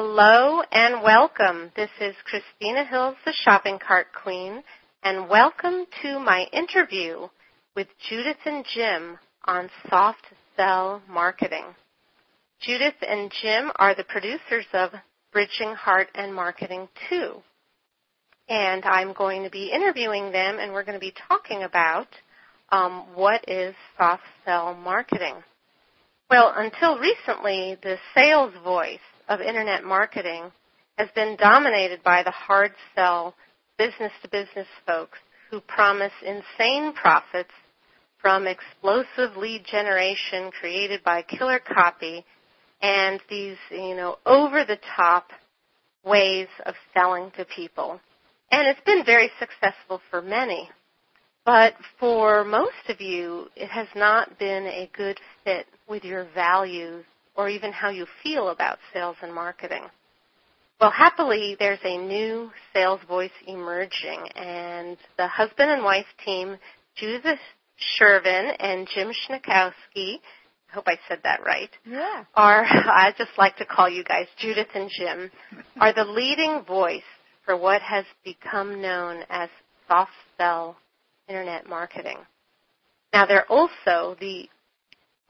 Hello and welcome. This is Christina Hills, the Shopping Cart Queen, and welcome to my interview with Judith and Jim on soft sell marketing. Judith and Jim are the producers of Bridging Heart and Marketing 2. And I'm going to be interviewing them and we're going to be talking about um, what is soft sell marketing. Well, until recently, the sales voice of internet marketing has been dominated by the hard sell business to business folks who promise insane profits from explosive lead generation created by killer copy and these, you know, over the top ways of selling to people. And it's been very successful for many. But for most of you, it has not been a good fit with your values or even how you feel about sales and marketing. Well, happily, there's a new sales voice emerging, and the husband and wife team, Judith Sherven and Jim Sniechowski, I hope I said that right. Yeah. Are I just like to call you guys Judith and Jim, are the leading voice for what has become known as soft sell internet marketing. Now they're also the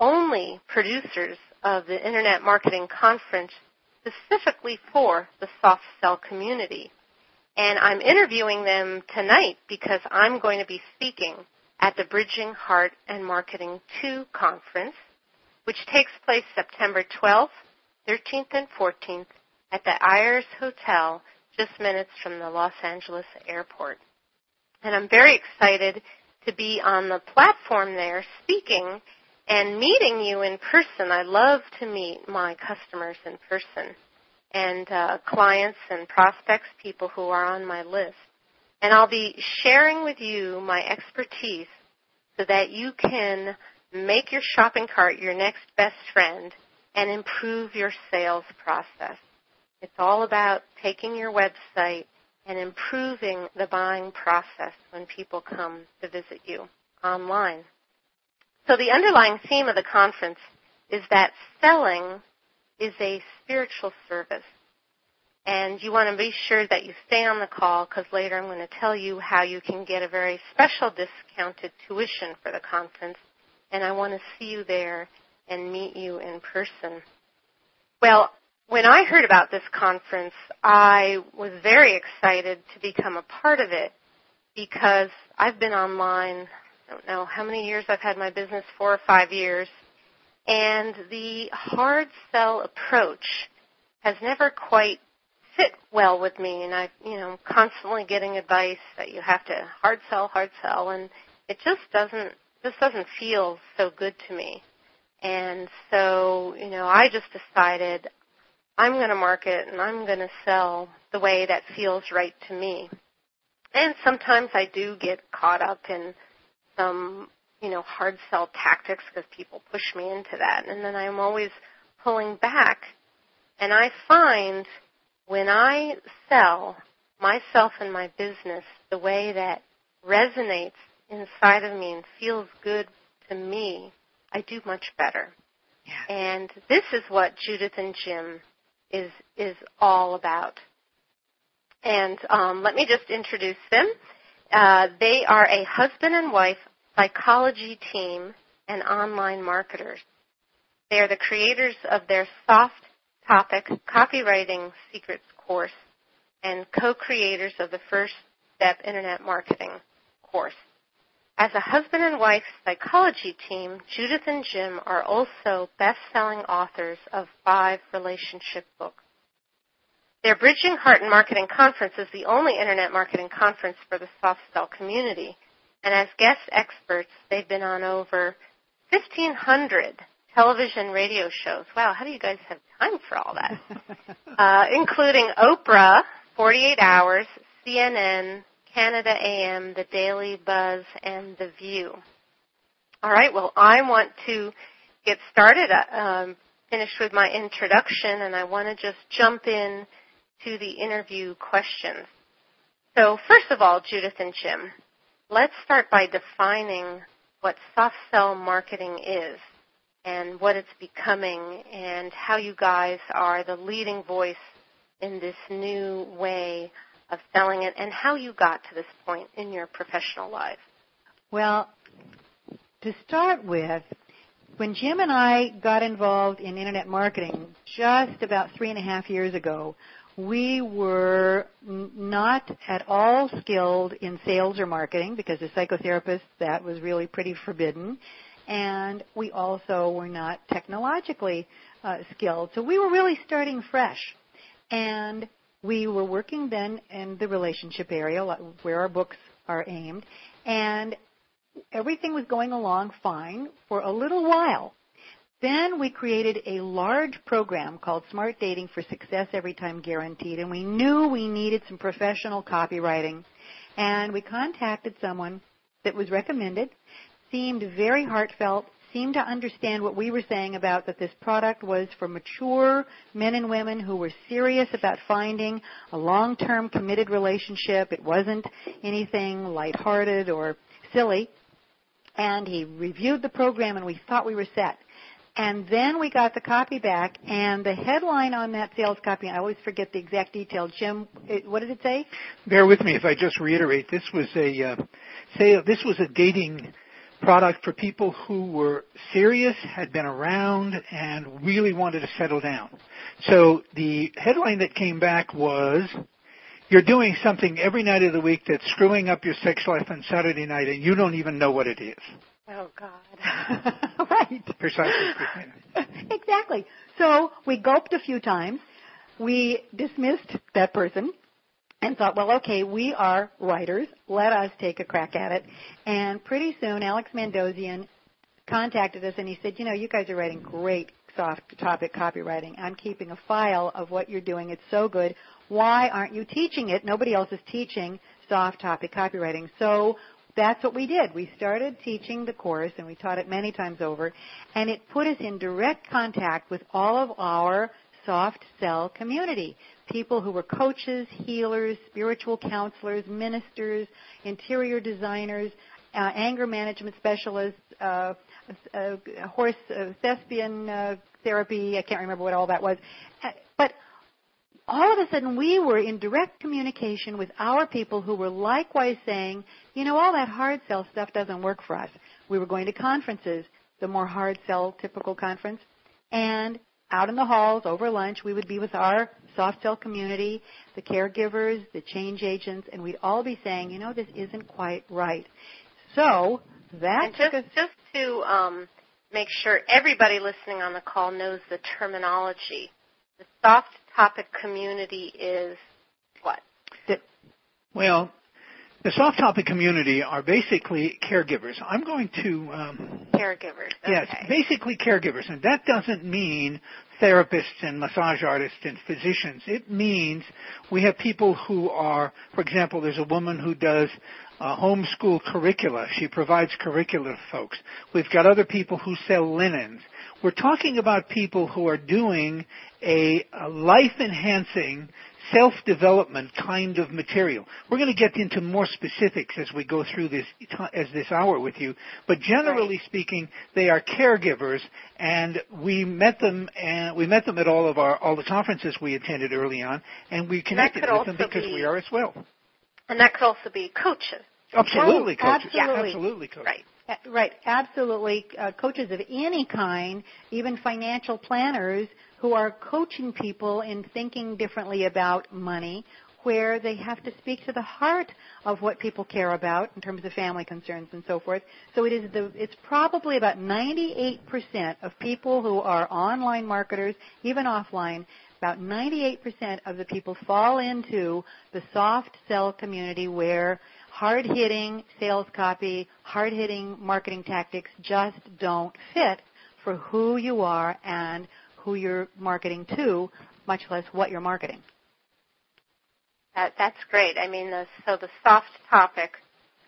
only producers of the Internet Marketing Conference specifically for the soft sell community. And I'm interviewing them tonight because I'm going to be speaking at the Bridging Heart and Marketing 2 conference, which takes place September 12th, 13th, and 14th at the Ayres Hotel, just minutes from the Los Angeles airport. And I'm very excited to be on the platform there speaking and meeting you in person. I love to meet my customers in person and uh, clients and prospects, people who are on my list. And I'll be sharing with you my expertise so that you can make your shopping cart your next best friend and improve your sales process. It's all about taking your website and improving the buying process when people come to visit you online. So the underlying theme of the conference is that selling is a spiritual service. And you want to be sure that you stay on the call because later I'm going to tell you how you can get a very special discounted tuition for the conference. And I want to see you there and meet you in person. Well, when I heard about this conference, I was very excited to become a part of it because I've been online don't know how many years I've had my business, four or five years. And the hard sell approach has never quite fit well with me and I, you know, constantly getting advice that you have to hard sell, hard sell and it just doesn't just doesn't feel so good to me. And so, you know, I just decided I'm going to market and I'm going to sell the way that feels right to me. And sometimes I do get caught up in some, you know, hard sell tactics because people push me into that. And then I'm always pulling back. And I find when I sell myself and my business the way that resonates inside of me and feels good to me, I do much better. Yeah. And this is what Judith and Jim is is all about. And um, let me just introduce them. Uh, they are a husband and wife psychology team and online marketers. They are the creators of their soft topic copywriting secrets course and co-creators of the first step internet marketing course. As a husband and wife psychology team, Judith and Jim are also best-selling authors of five relationship books. Their Bridging Heart and Marketing Conference is the only internet marketing conference for the soft sell community. And as guest experts, they've been on over 1,500 television radio shows. Wow, how do you guys have time for all that? uh, including Oprah, 48 Hours, CNN, Canada AM, The Daily Buzz, and The View. All right, well, I want to get started, uh, um, finish with my introduction, and I want to just jump in to the interview questions. So first of all, Judith and Jim, let's start by defining what soft sell marketing is. and what it's becoming and how you guys are the leading voice in this new way of selling it and how you got to this point in your professional life. Well, to start with, when Jim and I got involved in internet marketing just about three and a half years ago, we were not at all skilled in sales or marketing because as psychotherapists that was really pretty forbidden. And we also were not technologically uh, skilled. So we were really starting fresh. And we were working then in the relationship area where our books are aimed. And everything was going along fine for a little while. Then we created a large program called Smart Dating for Success Every Time Guaranteed, and we knew we needed some professional copywriting. And we contacted someone that was recommended, seemed very heartfelt, seemed to understand what we were saying about that this product was for mature men and women who were serious about finding a long-term committed relationship. It wasn't anything lighthearted or silly. And he reviewed the program and we thought we were set. And then we got the copy back, and the headline on that sales copy, I always forget the exact detail. Jim, it, what did it say? Bear with me if I just reiterate. This was a uh, say this was a dating product for people who were serious, had been around, and really wanted to settle down. So the headline that came back was, you're doing something every night of the week that's screwing up your sex life on Saturday night and you don't even know what it is. Oh God. right. Precisely. exactly. So we gulped a few times. We dismissed that person and thought, well, okay, we are writers. Let us take a crack at it. And pretty soon, Alex Mandossian contacted us and he said, you know, you guys are writing great soft topic copywriting. I'm keeping a file of what you're doing. It's so good. Why aren't you teaching it? Nobody else is teaching soft topic copywriting. So that's what we did. We started teaching the course and we taught it many times over and it put us in direct contact with all of our soft sell community. People who were coaches, healers, spiritual counselors, ministers, interior designers, uh, anger management specialists, uh, uh, horse uh, thespian uh, therapy. I can't remember what all that was. All of a sudden we were in direct communication with our people who were likewise saying, you know, all that hard sell stuff doesn't work for us. We were going to conferences, the more hard sell typical conference, and out in the halls over lunch we would be with our soft sell community, the caregivers, the change agents, and we'd all be saying, you know, this isn't quite right. So that just, just to um, make sure everybody listening on the call knows the terminology. The soft topic community is what? Well, the soft topic community are basically caregivers. I'm going to um, caregivers. Okay. Yes, basically caregivers, and that doesn't mean therapists and massage artists and physicians. It means we have people who are, for example, there's a woman who does uh, homeschool curricula. She provides curricula to folks. We've got other people who sell linens. We're talking about people who are doing a, a life-enhancing, self-development kind of material. We're going to get into more specifics as we go through this as this hour with you, but generally right. speaking, they are caregivers, and we met them and we met them at all of our all the conferences we attended early on, and we connected with them because be, we are as well. And that could also be coaches. Absolutely, oh, coaches. Absolutely. absolutely coaches. Right. Right, absolutely. Uh, coaches of any kind, even financial planners who are coaching people in thinking differently about money, where they have to speak to the heart of what people care about in terms of family concerns and so forth. So it is the, it's probably about 98% of people who are online marketers, even offline, about 98% of the people fall into the soft sell community where hard hitting sales copy, hard hitting marketing tactics just don't fit for who you are and who you're marketing to, much less what you're marketing. That, that's great. I mean, the, so the soft topic,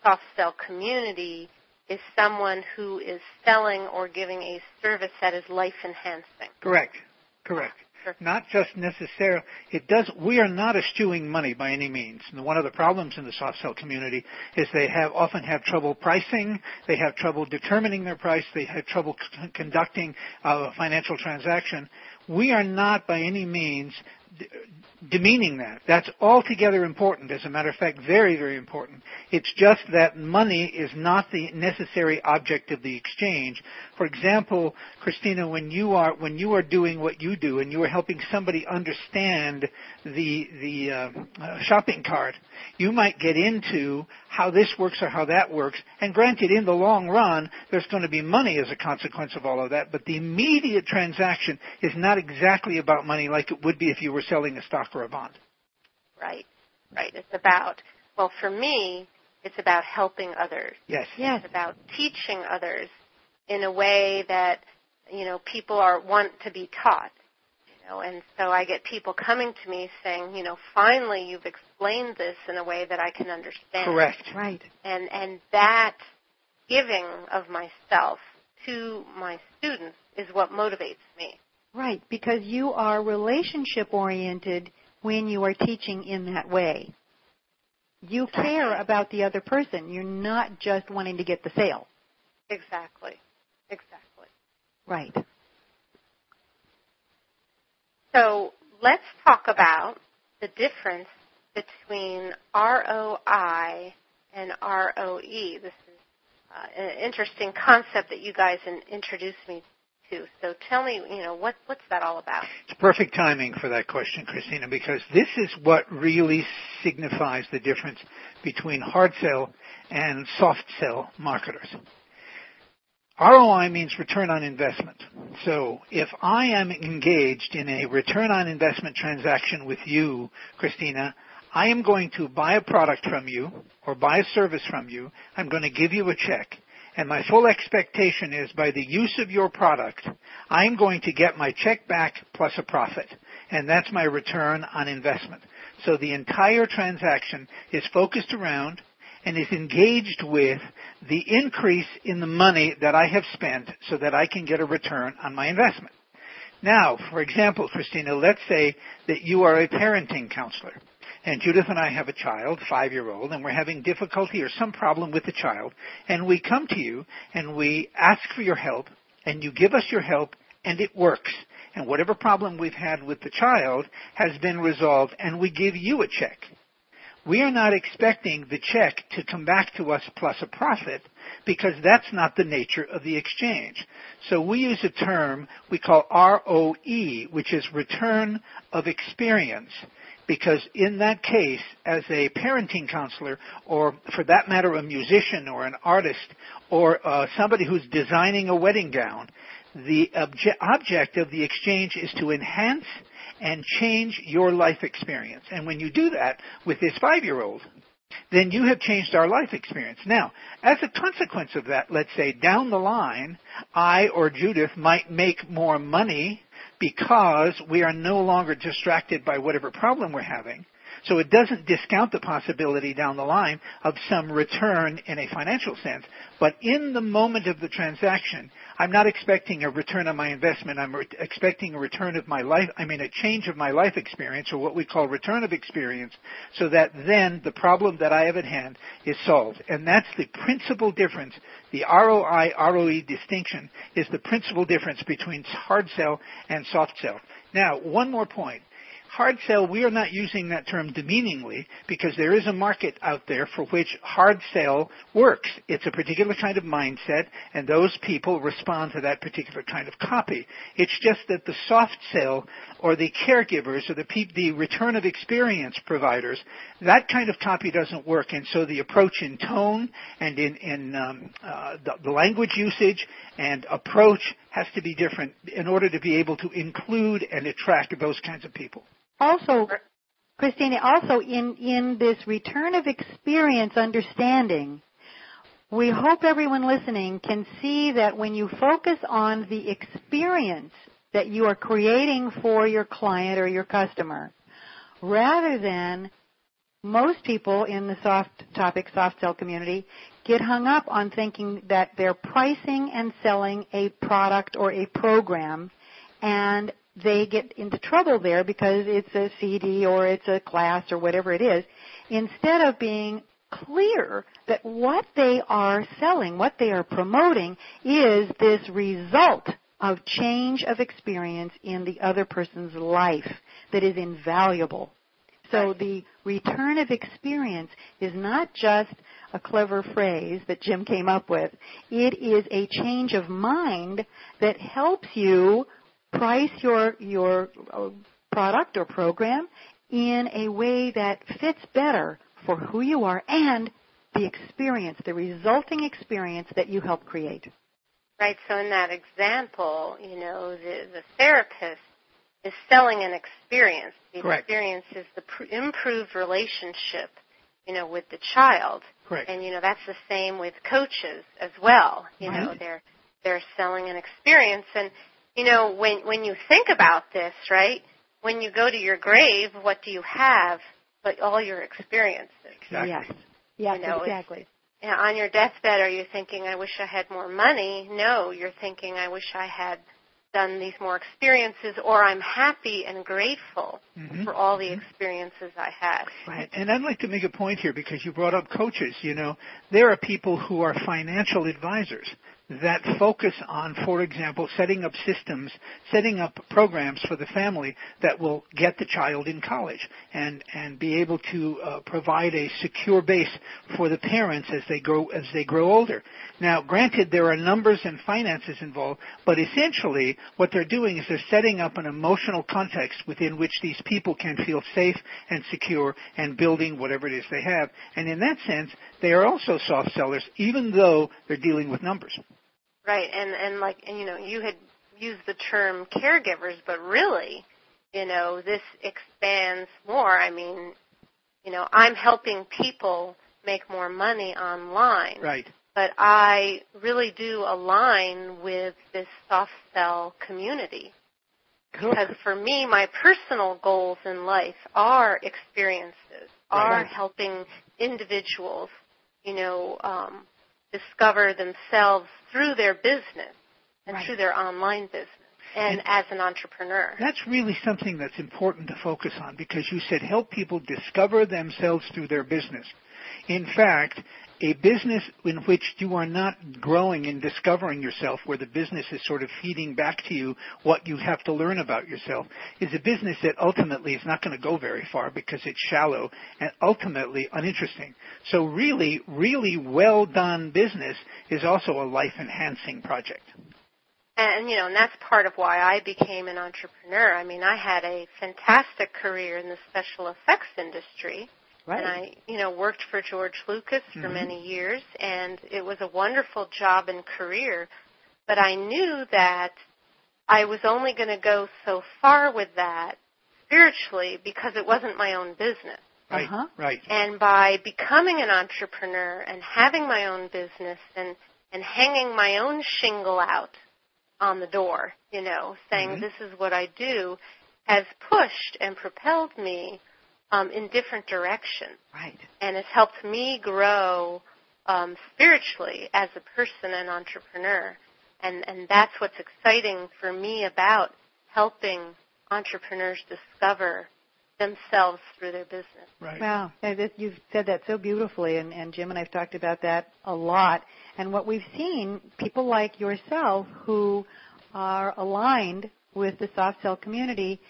soft sell community is someone who is selling or giving a service that is life enhancing. Correct. Correct. Sure. Not just necessarily. It does. We are not eschewing money by any means. And one of the problems in the soft sell community is they have often have trouble pricing. They have trouble determining their price. They have trouble c- conducting uh, a financial transaction. We are not by any means demeaning that. That's altogether important. As a matter of fact, very, very important. It's just that money is not the necessary object of the exchange. For example, Christina, when you are when you are doing what you do and you are helping somebody understand the the uh, uh, shopping cart, you might get into how this works or how that works. And granted, in the long run, there's going to be money as a consequence of all of that. But the immediate transaction is not exactly about money like it would be if you were selling a stock or a bond. Right, right. It's about, well, for me, it's about helping others. Yes. Yes. It's about teaching others in a way that, you know, people are want to be taught. You know, and so I get people coming to me saying, you know, finally you've explained this in a way that I can understand. Correct. Right. And and that giving of myself to my students is what motivates me. Right, because you are relationship oriented when you are teaching in that way. You care about the other person. You're not just wanting to get the sale. Exactly. Exactly. Right. So let's talk about the difference between ROI and ROE. This is uh, an interesting concept that you guys in, introduced me to. So tell me, you know, what, what's that all about? It's perfect timing for that question, Christina, because this is what really signifies the difference between hard sell and soft sell marketers. ROI means return on investment. So if I am engaged in a return on investment transaction with you, Christina, I am going to buy a product from you or buy a service from you. I'm going to give you a check. And my full expectation is by the use of your product, I'm going to get my check back plus a profit. And that's my return on investment. So the entire transaction is focused around and is engaged with the increase in the money that I have spent so that I can get a return on my investment. Now, for example, Christina, let's say that you are a parenting counselor and Judith and I have a child, five year old, and we're having difficulty or some problem with the child, and we come to you and we ask for your help, and you give us your help, and it works. And whatever problem we've had with the child has been resolved, and we give you a check. We are not expecting the check to come back to us plus a profit because that's not the nature of the exchange. So we use a term we call ROE, which is return of experience because in that case, as a parenting counselor, or for that matter, a musician or an artist, or uh, somebody who's designing a wedding gown, the obje- object of the exchange is to enhance and change your life experience. And when you do that with this five-year-old, then you have changed our life experience. Now, as a consequence of that, let's say down the line, I or Judith might make more money because we are no longer distracted by whatever problem we're having. So it doesn't discount the possibility down the line of some return in a financial sense. But in the moment of the transaction, I'm not expecting a return on my investment. I'm re- expecting a return of my life, I mean a change of my life experience or what we call return of experience so that then the problem that I have at hand is solved. And that's the principal difference. The ROI, ROE distinction is the principal difference between hard sell and soft sell. Now, one more point. Hard sell, we are not using that term demeaningly because there is a market out there for which hard sell works. It's a particular kind of mindset and those people respond to that particular kind of copy. It's just that the soft sell or the caregivers or the, pe- the return of experience providers, that kind of copy doesn't work and so the approach in tone and in, in um, uh, the, the language usage and approach has to be different in order to be able to include and attract those kinds of people. Also, Christina, also in, in this return of experience understanding, we hope everyone listening can see that when you focus on the experience that you are creating for your client or your customer, rather than most people in the soft topic, soft sell community, get hung up on thinking that they're pricing and selling a product or a program and they get into trouble there because it's a CD or it's a class or whatever it is, instead of being clear that what they are selling, what they are promoting is this result of change of experience in the other person's life that is invaluable. So the return of experience is not just a clever phrase that Jim came up with. It is a change of mind that helps you price your your uh, product or program in a way that fits better for who you are and the experience, the resulting experience that you help create. Right. So in that example, you know, the, the therapist is selling an experience. The Correct. experience is the pr- improved relationship, you know, with the child. Correct. And you know, that's the same with coaches as well. You know, they're they're selling an experience and you know, when when you think about this, right? When you go to your grave, what do you have but all your experiences? Exactly. Yes. Yes, You know, it's- exactly. Yeah, on your deathbed, are you thinking, I wish I had more money? No, you're thinking, I wish I had done these more experiences, or I'm happy and grateful Mhm. for all the experiences I had. Right. And I'd like to make a point here because you brought up coaches. You know, there are people who are financial advisors that focus on, for example, setting up systems, setting up programs for the family that will get the child in college and and be able to uh, provide a secure base for the parents as they grow as they grow older. Now, granted, there are numbers and finances involved, but essentially what they're doing is they're setting up an emotional context within which these people can feel safe and secure and building whatever it is they have. And in that sense, they are also soft sellers, even though they're dealing with numbers. Right, and and like and you know, you had used the term caregivers, but really, you know, this expands more. I mean, you know, I'm helping people make more money online. Right. but I really do align with this soft sell community. Cool. Because for me, my personal goals in life are experiences, are Right. helping individuals, you know, um, discover themselves through their business and Right. through their online business and And- as an entrepreneur. That's really something that's important to focus on because you said help people discover themselves through their business. In fact, a business in which you are not growing and discovering yourself, where the business is sort of feeding back to you what you have to learn about yourself, is a business that ultimately is not going to go very far because it's shallow and ultimately uninteresting. So really, really well done business is also a life enhancing project. And you know, and that's part of why I became an entrepreneur. I mean, I had a fantastic career in the special effects industry. Right. And I, you know, worked for George Lucas for Mhm. many years, and it was a wonderful job and career. But I knew that I was only going to go so far with that spiritually because it wasn't my own business. Right. Uh-huh. Right. And by becoming an entrepreneur and having my own business and and hanging my own shingle out on the door, you know, saying Mhm. this is what I do, has pushed and propelled me um, in different directions Right. and has helped me grow um, spiritually as a person and entrepreneur. And and that's what's exciting for me about helping entrepreneurs discover themselves through their business. Right. Wow, you've said that so beautifully, and, and Jim and I've talked about that a lot. And what we've seen, people like yourself who are aligned with the soft sell community,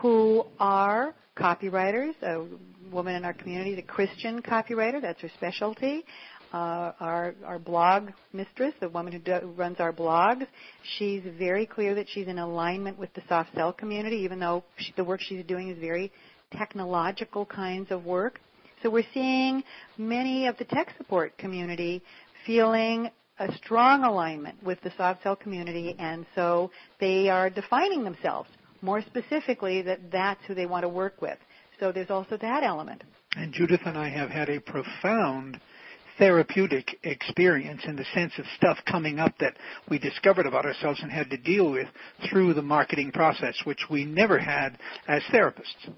who are copywriters, a woman in our community, the Christian copywriter, that's her specialty. Uh, our our blog mistress, the woman who, do, runs our blogs, she's very clear that she's in alignment with the soft sell community, even though she, the work she's doing is very technological kinds of work. So we're seeing many of the tech support community feeling a strong alignment with the soft sell community, and so they are defining themselves more specifically that that's who they want to work with. So there's also that element. And Judith and I have had a profound therapeutic experience in the sense of stuff coming up that we discovered about ourselves and had to deal with through the marketing process, which we never had as therapists.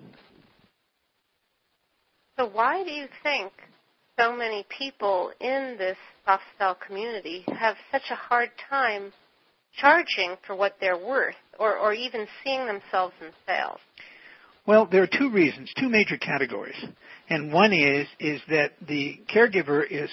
So why do you think so many people in this soft sell community have such a hard time charging for what they're worth or, or even seeing themselves in sales? Well, there are two reasons, two major categories. And one is, is that the caregiver is,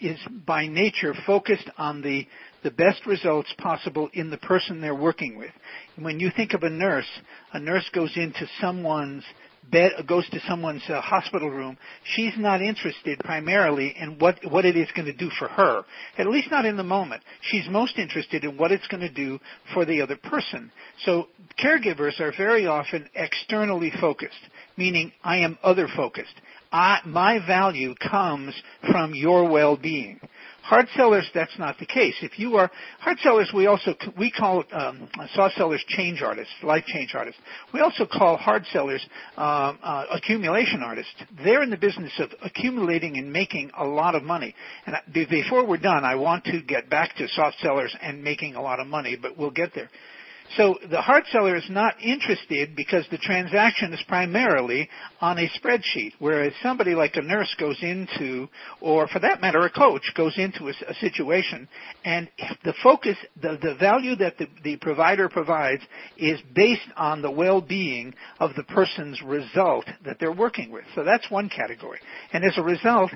is by nature focused on the, the best results possible in the person they're working with. When you think of a nurse, a nurse goes into someone's bed goes to someone's uh, hospital room, she's not interested primarily in what what it is going to do for her. At least not in the moment. She's most interested in what it's going to do for the other person. So caregivers are very often externally focused, meaning I am other focused. I, my value comes from your well-being. Hard sellers, that's not the case. If you are hard sellers, we also we call um, soft sellers change artists, life change artists. We also call hard sellers uh, uh, accumulation artists. They're in the business of accumulating and making a lot of money. And before we're done, I want to get back to soft sellers and making a lot of money, but we'll get there. So the hard seller is not interested because the transaction is primarily on a spreadsheet, whereas somebody like a nurse goes into, or for that matter, a coach goes into a, a situation, and the focus, the, the value that the, the provider provides is based on the well-being of the person's result that they're working with. So that's one category. And as a result,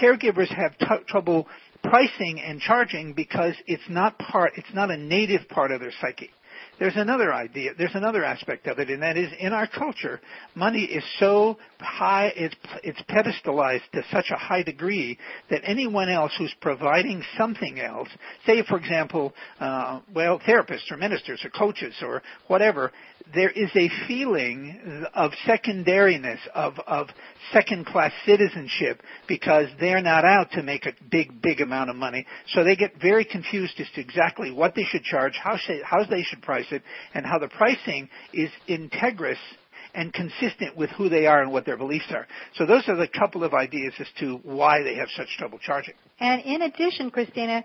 caregivers have t- trouble pricing and charging because it's not part, it's not a native part of their psyche there's another idea, there's another aspect of it, and that is in our culture, money is so high, it's, it's pedestalized to such a high degree that anyone else who's providing something else, say for example, uh, well, therapists or ministers or coaches or whatever, there is a feeling of secondariness, of, of second-class citizenship because they're not out to make a big, big amount of money. So they get very confused as to exactly what they should charge, how, should, how they should price it, and how the pricing is integrous and consistent with who they are and what their beliefs are. So those are the couple of ideas as to why they have such trouble charging. And in addition, Christina,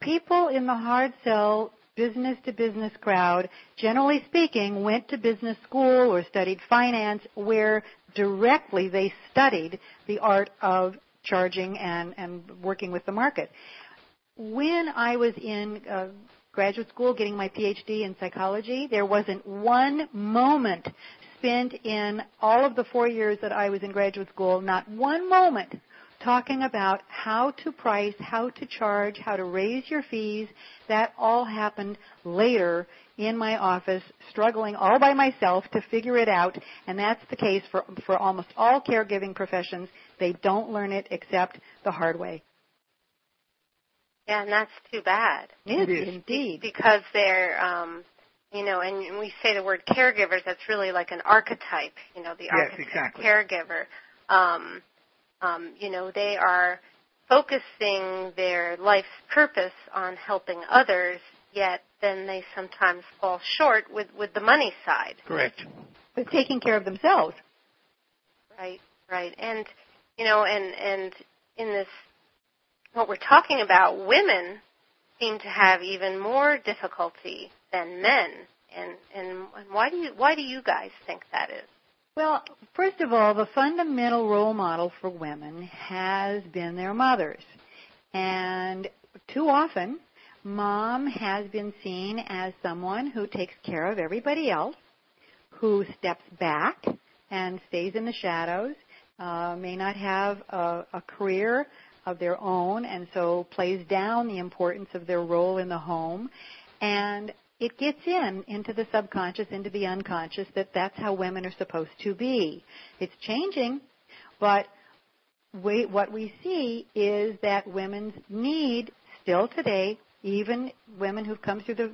people in the hard sell business to business crowd, generally speaking, went to business school or studied finance where directly they studied the art of charging and, and working with the market. When I was in uh, graduate school getting my PhD in psychology, there wasn't one moment spent in all of the four years that I was in graduate school, not one moment talking about how to price, how to charge, how to raise your fees. That all happened later in my office, struggling all by myself to figure it out. And that's the case for, for almost all caregiving professions. They don't learn it except the hard way. Yeah, and that's too bad. It is indeed. Because they're, um, you know, and we say the word caregivers, that's really like an archetype, you know, the yes, archetype exactly. caregiver. Um, um, you know, they are focusing their life's purpose on helping others, yet then they sometimes fall short with, with the money side. Correct. With taking care of themselves. Right, right. And, you know, and, and in this, what we're talking about, women seem to have even more difficulty than men. And, and why do you, why do you guys think that is? Well, first of all, the fundamental role model for women has been their mothers. And too often, mom has been seen as someone who takes care of everybody else, who steps back and stays in the shadows, uh, may not have a, a career of their own, and so plays down the importance of their role in the home. And it gets in into the subconscious, into the unconscious that that's how women are supposed to be. It's changing, but we, what we see is that women's need still today, even women who've come through the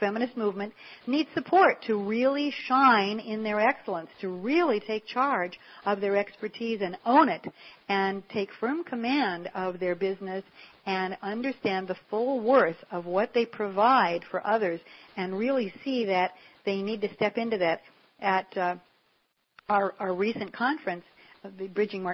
feminist movement need support to really shine in their excellence, to really take charge of their expertise and own it and take firm command of their business and understand the full worth of what they provide for others and really see that they need to step into that. At uh, our, our recent conference, the Bridging,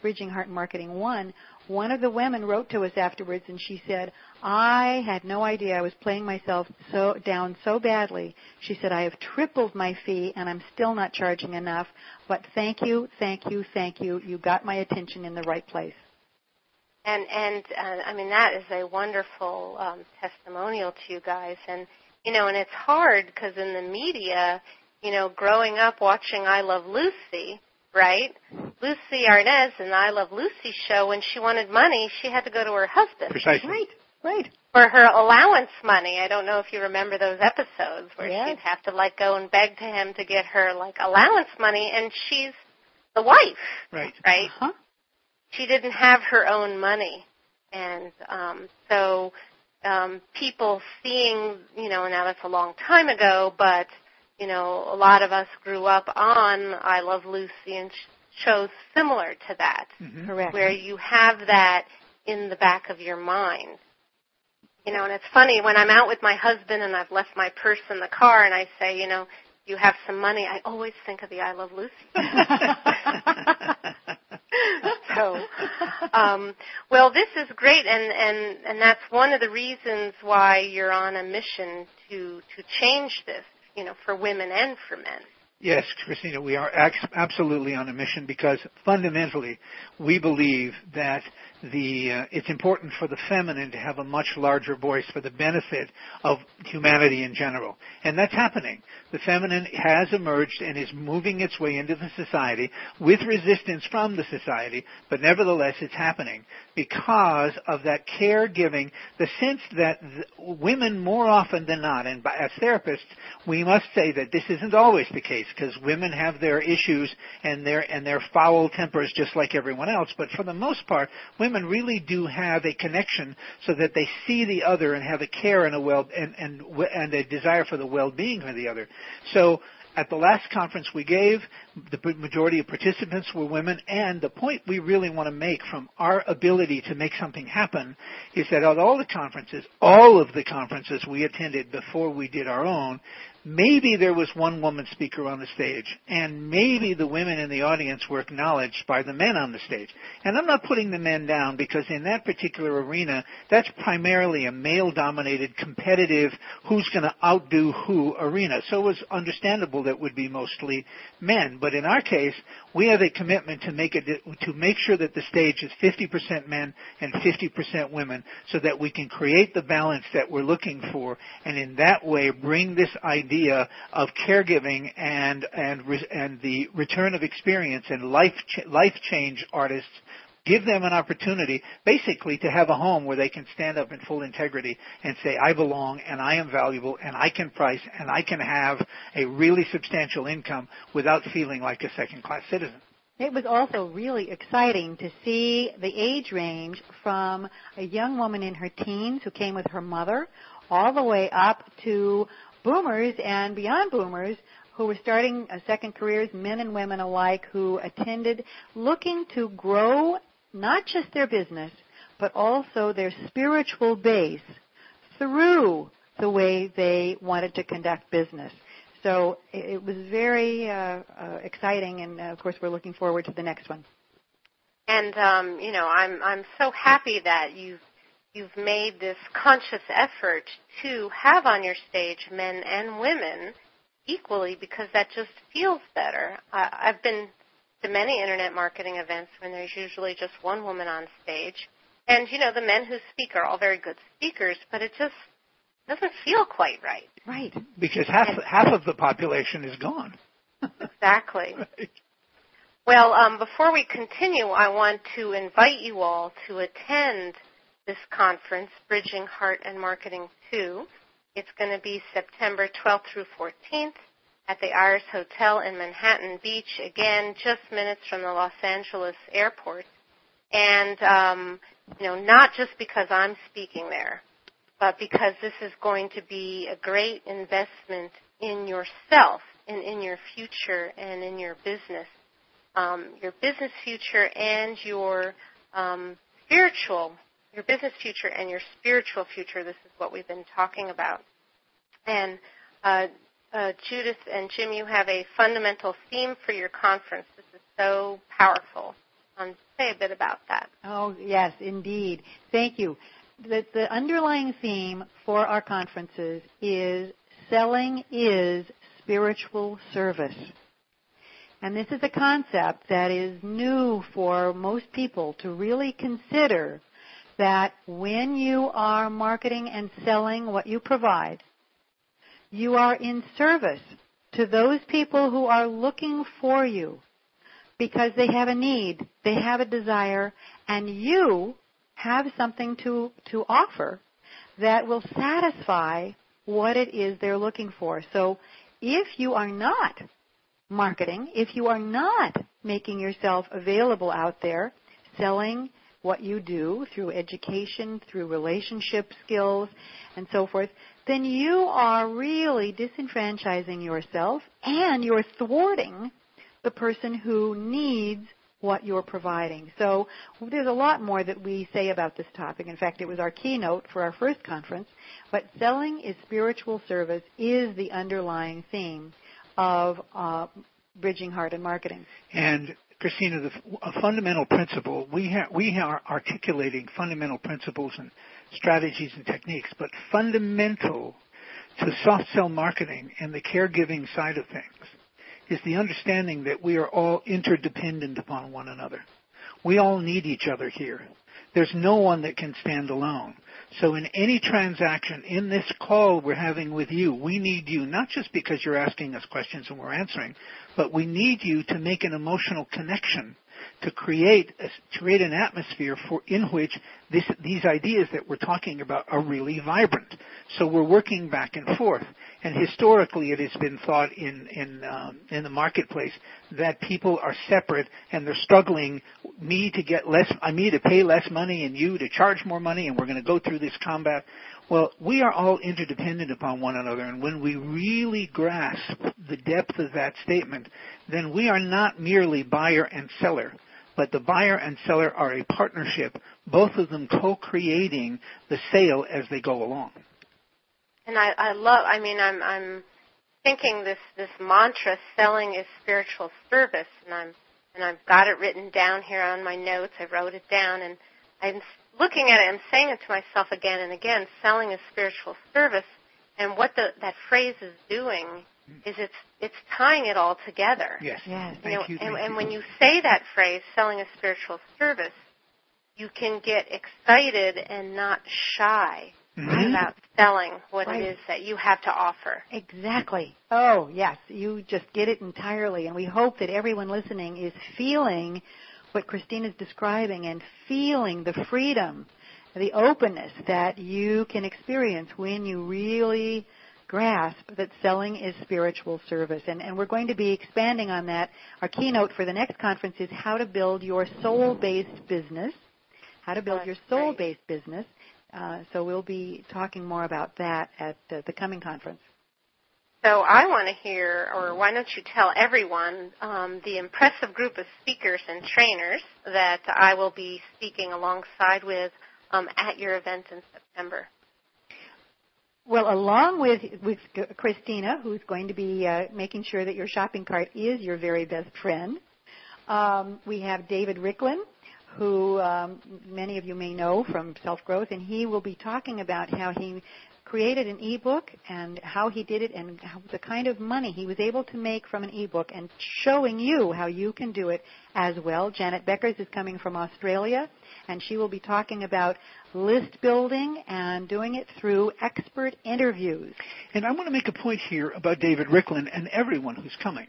Bridging Heart Marketing One, one of the women wrote to us afterwards and she said, I had no idea I was playing myself so down so badly. She said, I have tripled my fee and I'm still not charging enough, but thank you, thank you, thank you. You got my attention in the right place. And and uh, I mean that is a wonderful um, testimonial to you guys. And You know, and it's hard because in the media, you know, growing up watching I Love Lucy, right? Lucy Arnaz and I Love Lucy show, when she wanted money, she had to go to her husband. Precisely. Right, right. For her allowance money. I don't know if you remember those episodes where Yes. she'd have to like go and beg to him to get her like allowance money and she's the wife, Right. right? Uh-huh. she didn't have her own money and um so um people seeing you know now that's a long time ago but you know a lot of us grew up on i love lucy and shows similar to that Mhm. Correct. where you have that in the back of your mind you know and it's funny when i'm out with my husband and i've left my purse in the car and i say you know you have some money i always think of the i love lucy so um, well, this is great, and, and, and that's one of the reasons why you're on a mission to to change this, you know, for women and for men. Yes, Christina, we are absolutely on a mission because fundamentally we believe that the uh, it's important for the feminine to have a much larger voice for the benefit of humanity in general, and that's happening. The feminine has emerged and is moving its way into the society with resistance from the society, but nevertheless it's happening because of that caregiving, the sense that th- women more often than not, and by, as therapists, we must say that this isn't always the case because women have their issues and their and their foul tempers just like everyone else. But for the most part, women really do have a connection so that they see the other and have a care and a well and and and a desire for the well-being of the other. So at the last conference we gave, the majority of participants were women, and the point we really want to make from our ability to make something happen is that at all the conferences, all of the conferences we attended before we did our own, maybe there was one woman speaker on the stage, and maybe the women in the audience were acknowledged by the men on the stage. And I'm not putting the men down because in that particular arena, that's primarily a male-dominated, competitive, who's going to outdo who arena. So it was understandable that would be mostly men. But in our case, we have a commitment to make it to make sure that the stage is 50% men and 50% women, so that we can create the balance that we're looking for, and in that way bring this idea of caregiving and and re- and the return of experience and life ch- life change artists give them an opportunity basically to have a home where they can stand up in full integrity and say I belong and I am valuable and I can price and I can have a really substantial income without feeling like a second class citizen. It was also really exciting to see the age range from a young woman in her teens who came with her mother all the way up to boomers and beyond boomers who were starting second careers, men and women alike, who attended looking to grow not just their business, but also their spiritual base through the way they wanted to conduct business. So it, it was very uh, uh, exciting, and uh, of course, we're looking forward to the next one. And um, you know, I'm I'm so happy that you've you've made this conscious effort to have on your stage men and women equally because that just feels better. Uh, I've been to many internet marketing events when there's usually just one woman on stage, and you know the men who speak are all very good speakers, but it just doesn't feel quite right. Right. Because half half of the population is gone. Exactly. Right. Well, um, before we continue, I want to invite you all to attend this conference, Bridging Heart and Marketing 2. It's going to be September 12th through 14th at the Iris Hotel in Manhattan Beach, again, just minutes from the Los Angeles airport. And, um, you know, not just because I'm speaking there, but because this is going to be a great investment in yourself and in your future and in your business um, your business future and your um, spiritual, your business future and your spiritual future. This is what we've been talking about. And uh, uh, Judith and Jim, you have a fundamental theme for your conference. This is so powerful. Um, say a bit about that. Oh, yes, indeed. Thank you. The, the underlying theme for our conferences is selling is spiritual service. And this is a concept that is new for most people to really consider that when you are marketing and selling what you provide, You are in service to those people who are looking for you because they have a need, they have a desire, and you have something to, to offer that will satisfy what it is they're looking for. So if you are not marketing, if you are not making yourself available out there, selling what you do through education, through relationship skills, and so forth, then you are really disenfranchising yourself and you're thwarting the person who needs what you're providing. So there's a lot more that we say about this topic. In fact, it was our keynote for our first conference. But selling is spiritual service is the underlying theme of uh, bridging heart and marketing. And Christina, the, a fundamental principle we ha- we are articulating fundamental principles and strategies and techniques, but fundamental to soft sell marketing and the caregiving side of things is the understanding that we are all interdependent upon one another. We all need each other here. There's no one that can stand alone. So in any transaction, in this call we're having with you, we need you, not just because you're asking us questions and we're answering, but we need you to make an emotional connection to create a, to create an atmosphere for in which this, these ideas that we're talking about are really vibrant. So we're working back and forth. And historically, it has been thought in in um, in the marketplace that people are separate and they're struggling. Me to get less, I me to pay less money, and you to charge more money, and we're going to go through this combat. Well, we are all interdependent upon one another, and when we really grasp the depth of that statement, then we are not merely buyer and seller but the buyer and seller are a partnership, both of them co-creating the sale as they go along. And I, I love, I mean, I'm, I'm thinking this, this mantra, selling is spiritual service, and I'm, and I've got it written down here on my notes. I wrote it down, and I'm looking at it, I'm saying it to myself again and again, selling is spiritual service, and what the, that phrase is doing is it's it's tying it all together. Yes. Yes. Thank you know, you. and, thank and you. when you say that phrase, selling a spiritual service, you can get excited and not shy Mhm. about selling what Right. it is that you have to offer. Exactly. Oh, yes. You just get it entirely. And we hope that everyone listening is feeling what Christine is describing and feeling the freedom, the openness that you can experience when you really grasp that selling is spiritual service. And, and we're going to be expanding on that. Our keynote for the next conference is how to build your soul-based business. How to build That's your soul-based business. Uh, so we'll be talking more about that at uh, the coming conference. So I want to hear, or why don't you tell everyone um, the impressive group of speakers and trainers that I will be speaking alongside with um, at your event in September. Well, along with with Christina, who's going to be uh, making sure that your shopping cart is your very best friend, um, we have David Riklan, who um, many of you may know from Self Growth, and he will be talking about how he created an ebook and how he did it and the kind of money he was able to make from an ebook and showing you how you can do it as well. Janet Beckers is coming from Australia and she will be talking about list building and doing it through expert interviews. And I want to make a point here about David Riklan and everyone who's coming.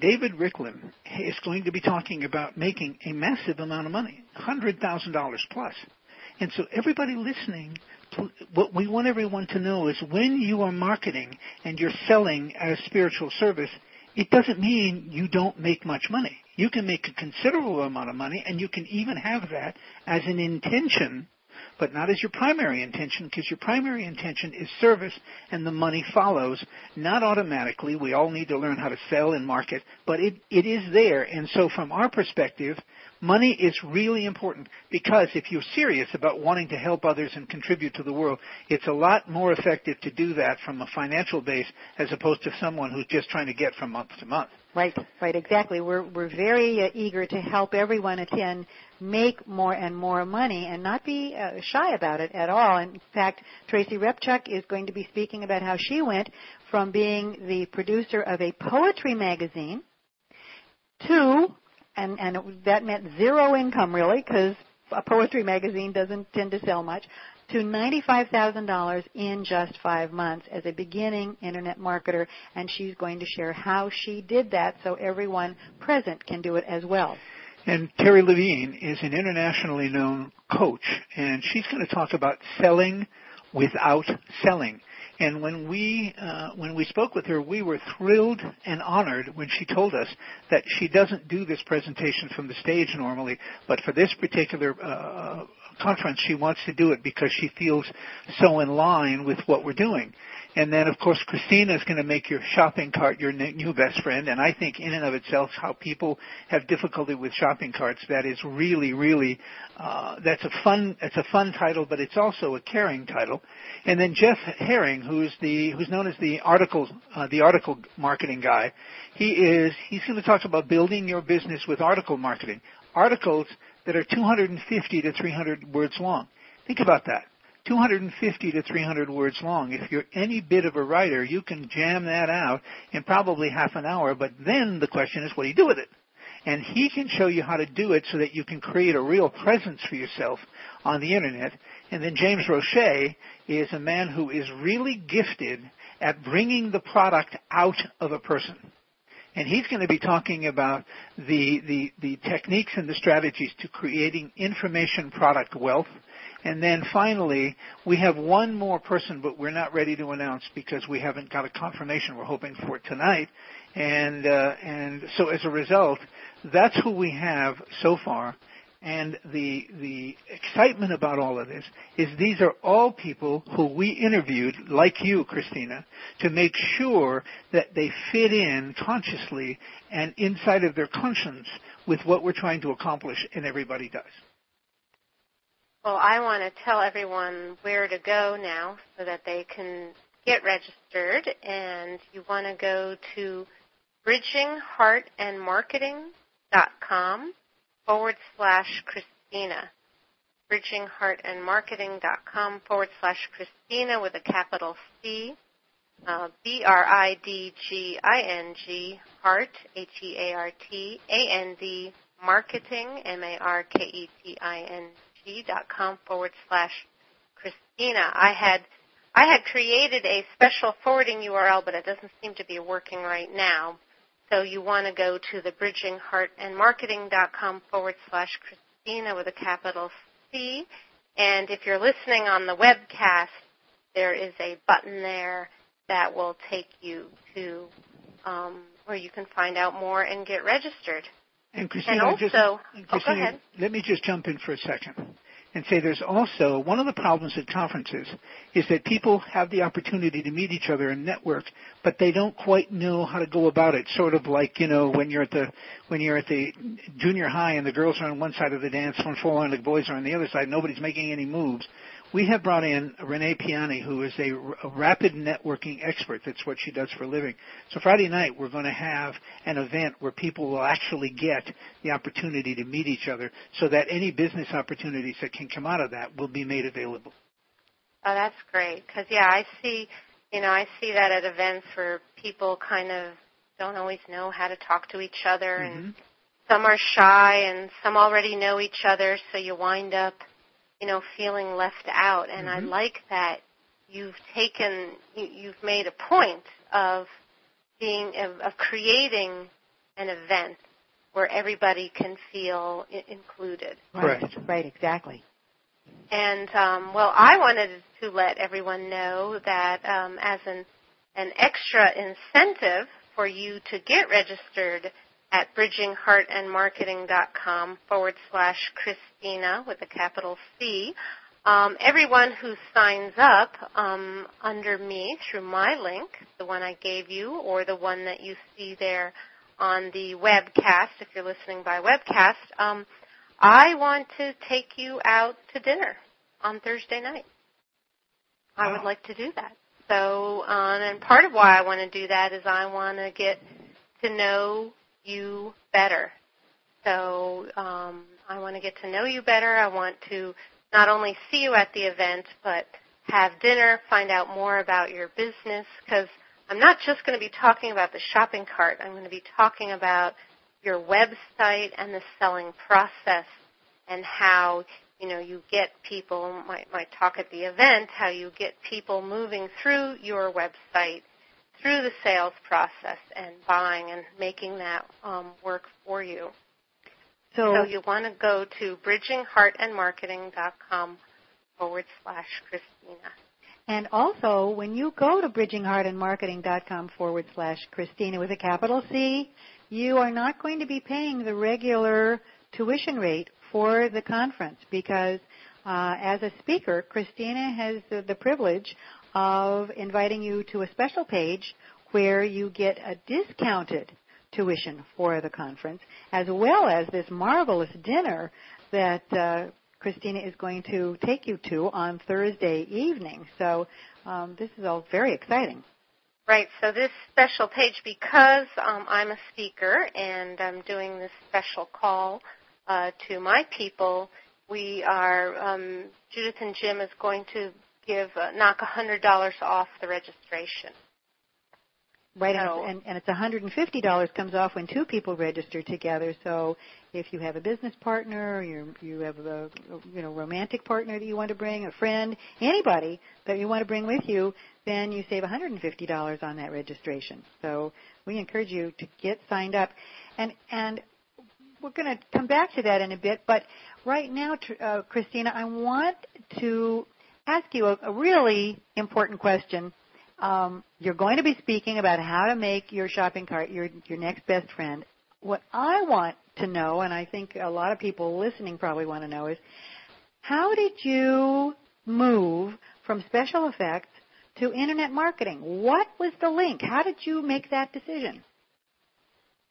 David Riklan is going to be talking about making a massive amount of money, $100,000 plus. And so everybody listening, what we want everyone to know is when you are marketing and you're selling a spiritual service, it doesn't mean you don't make much money. You can make a considerable amount of money and you can even have that as an intention but not as your primary intention because your primary intention is service and the money follows, not automatically. We all need to learn how to sell and market, but it, it is there. And so from our perspective, money is really important because if you're serious about wanting to help others and contribute to the world, it's a lot more effective to do that from a financial base as opposed to someone who's just trying to get from month to month. Right, right, exactly. We're we're very uh, eager to help everyone attend make more and more money and not be uh, shy about it at all. In fact, Tracy Repchuk is going to be speaking about how she went from being the producer of a poetry magazine to, and and that meant zero income really because a poetry magazine doesn't tend to sell much, to $95,000 in just five months as a beginning internet marketer, and she's going to share how she did that so everyone present can do it as well. And Terry Levine is an internationally known coach, and she's going to talk about selling without selling. And when we uh, when we spoke with her, we were thrilled and honored when she told us that she doesn't do this presentation from the stage normally, but for this particular uh, conference, she wants to do it because she feels so in line with what we're doing. And then, of course, Christina is going to make your shopping cart your new best friend. And I think, in and of itself, how people have difficulty with shopping carts. That is really, really, uh, that's a fun, it's a fun title, but it's also a caring title. And then Jeff Herring, who's the, who's known as the article, uh, the article marketing guy, he is, he's going to talk about building your business with article marketing. Articles that are 250 to 300 words long. Think about that. 250 to 300 words long. If you're any bit of a writer, you can jam that out in probably half an hour, but then the question is what do you do with it? And he can show you how to do it so that you can create a real presence for yourself on the internet. And then James Roche is a man who is really gifted at bringing the product out of a person and he's going to be talking about the, the, the techniques and the strategies to creating information product wealth. And then finally, we have one more person, but we're not ready to announce because we haven't got a confirmation. We're hoping for tonight. And, uh, and so as a result, that's who we have so far. And the the excitement about all of this is these are all people who we interviewed, like you, Christina, to make sure that they fit in consciously and inside of their conscience with what we're trying to accomplish, and everybody does. Well, I want to tell everyone where to go now so that they can get registered, and you want to go to bridgingheartandmarketing.com forward slash Christina. BridgingHeartandMarketing.com forward slash Christina with a capital C. Uh, B-R-I-D-G-I-N-G, Heart, H-E-A-R-T, A-N-D, Marketing, M-A-R-K-E-T-I-N-G dot com forward slash Christina. I had I had created a special forwarding URL, but it doesn't seem to be working right now. So you want to go to the bridgingheartandmarketing.com forward slash Christina with a capital C. And if you're listening on the webcast, there is a button there that will take you to um, where you can find out more and get registered. And Christina, and also, just, Christina, oh, let me just jump in for a second and say there's also one of the problems at conferences is that people have the opportunity to meet each other and network, but they don't quite know how to go about it. Sort of like you know when you're at the when you're at the junior high and the girls are on one side of the dance floor and the boys are on the other side. Nobody's making any moves we have brought in Renee Piane, who is a, a, rapid networking expert. That's what she does for a living. So Friday night, we're going to have an event where people will actually get the opportunity to meet each other so that any business opportunities that can come out of that will be made available. Oh, that's great. Because, yeah, I see, you know, I see that at events where people kind of don't always know how to talk to each other mm-hmm. and some are shy and some already know each other, so you wind up – you know, feeling left out. And mm-hmm. I like that you've taken, you, you've made a point of being, of, of creating an event where everybody can feel I- included. Right. Right. Exactly. And um, well, I wanted to let everyone know that um, as an an extra incentive for you to get registered at bridgingheartandmarketing.com forward slash Christina with a capital C. Um, everyone who signs up um, under me through my link, the one I gave you, or the one that you see there on the webcast, if you're listening by webcast, um, I want to take you out to dinner on Thursday night. I would like to do that. So, um, and part of why I want to do that is I want to get to know you better. So um, I want to get to know you better. I want to not only see you at the event, but have dinner, find out more about your business, because I'm not just going to be talking about the shopping cart. I'm going to be talking about your website and the selling process and how you know, you get people, might, might talk at the event, how you get people moving through your website, through the sales process and buying and making that um, work for you. So, so you want to go to bridgingheartandmarketing.com forward slash Christina. And also, when you go to bridgingheartandmarketing.com forward slash Christina with a capital C, you are not going to be paying the regular tuition rate for the conference because uh, as a speaker, Christina has the, the privilege of inviting you to a special page where you get a discounted tuition for the conference, as well as this marvelous dinner that uh, Christina is going to take you to on Thursday evening. So um, this is all very exciting. Right. So this special page, because um, I'm a speaker and I'm doing this special call uh, to my people, we are um, Judith and Jim is going to give uh, knock $100 off the registration. Right, so, and, and, it's $150 comes off when two people register together. So if you have a business partner, you you have a you know romantic partner that you want to bring, a friend, anybody that you want to bring with you, then you save $150 on that registration. So we encourage you to get signed up, and and we're going to come back to that in a bit. But right now, uh, Christina, I want to ask you a, a really important question. Um, you're going to be speaking about how to make your shopping cart your your next best friend. What I want to know, and I think a lot of people listening probably want to know, is how did you move from special effects to internet marketing? What was the link? How did you make that decision?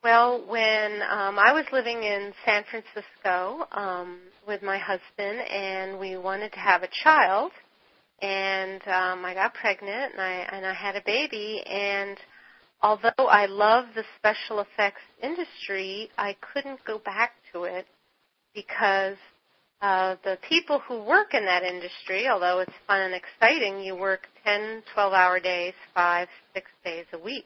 Well, when um, I was living in San Francisco um, with my husband, and we wanted to have a child, and um, I got pregnant, and I and I had a baby, and although I love the special effects industry, I couldn't go back to it because uh, the people who work in that industry, although it's fun and exciting, you work 10, 12 hour days, five, six days a week.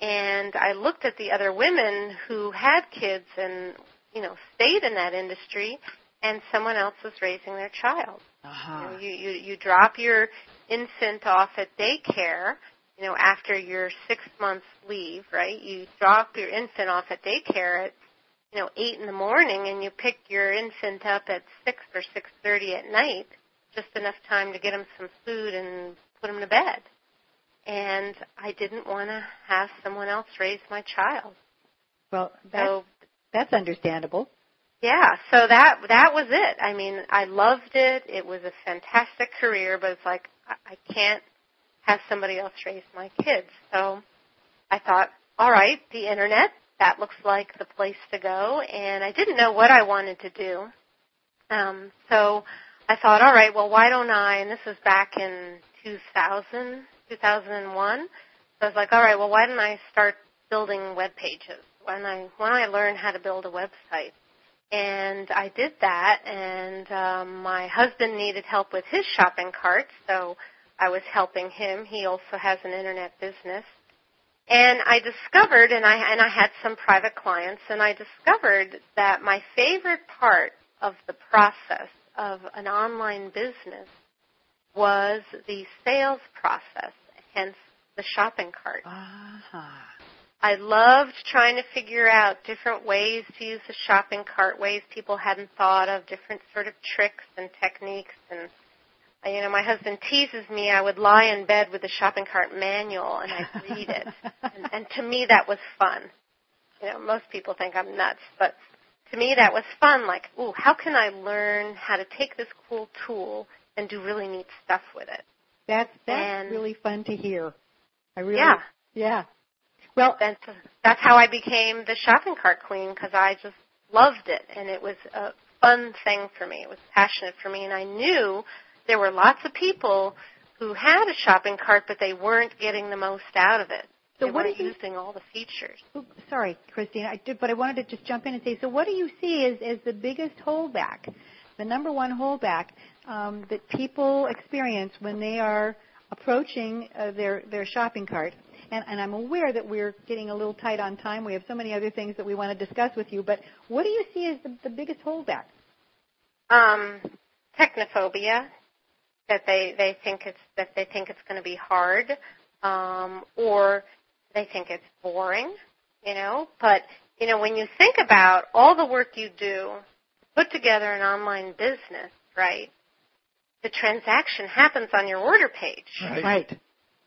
And I looked at the other women who had kids and, you know, stayed in that industry and someone else was raising their child. Uh-huh. You, know, you, you, you drop your infant off at daycare, you know, after your six months leave, right? You drop your infant off at daycare at, you know, eight in the morning and you pick your infant up at six or six thirty at night, just enough time to get him some food and put him to bed. And I didn't want to have someone else raise my child. Well, that's, so, that's understandable. Yeah, so that that was it. I mean, I loved it. It was a fantastic career, but it's like I, can't have somebody else raise my kids. So I thought, all right, the internet, that looks like the place to go. And I didn't know what I wanted to do. Um, so I thought, all right, well, why don't I, and this was back in 2000, 2001. So I was like, all right, well, why don't I start building web pages? Why don't I, why don't I learn how to build a website? And I did that, and um, my husband needed help with his shopping cart, so I was helping him. He also has an internet business. And I discovered, and I, and I had some private clients, and I discovered that my favorite part of the process of an online business was the sales process, hence the shopping cart. Uh-huh. I loved trying to figure out different ways to use the shopping cart, ways people hadn't thought of, different sort of tricks and techniques. And you know, my husband teases me. I would lie in bed with the shopping cart manual and I'd read it, and, and to me that was fun. You know, most people think I'm nuts, but to me that was fun. Like, ooh, how can I learn how to take this cool tool and do really neat stuff with it? That's that's and, really fun to hear. I really, yeah, yeah. Well, that's that's how I became the shopping cart queen because I just loved it and it was a fun thing for me. It was passionate for me, and I knew there were lots of people who had a shopping cart, but they weren't getting the most out of it. So they what weren't you, using all the features. Sorry, Christine, I did, but I wanted to just jump in and say, so what do you see as, as the biggest holdback, the number one holdback um, that people experience when they are approaching uh, their their shopping cart? And, and I'm aware that we're getting a little tight on time. We have so many other things that we want to discuss with you, but what do you see as the, the biggest holdback? um, technophobia that they they think it's that they think it's going to be hard, um, or they think it's boring, you know. But you know, when you think about all the work you do, put together an online business, right? The transaction happens on your order page. Right. Right.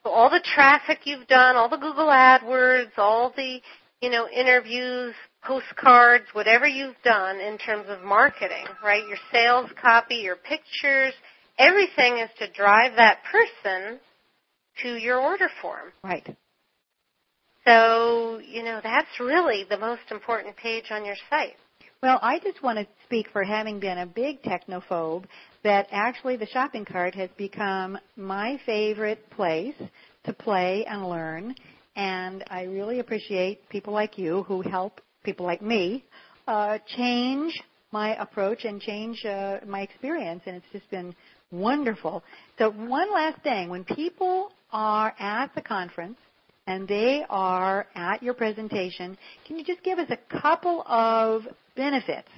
So all the traffic you've done, all the Google AdWords, all the, you know, interviews, postcards, whatever you've done in terms of marketing, right? Your sales copy, your pictures, everything is to drive that person to your order form. Right. So, you know, that's really the most important page on your site. Well, I just want to speak for having been a big technophobe that actually the shopping cart has become my favorite place to play and learn. And I really appreciate people like you who help people like me uh, change my approach and change uh, my experience. And it's just been wonderful. So one last thing, when people are at the conference and they are at your presentation, can you just give us a couple of benefits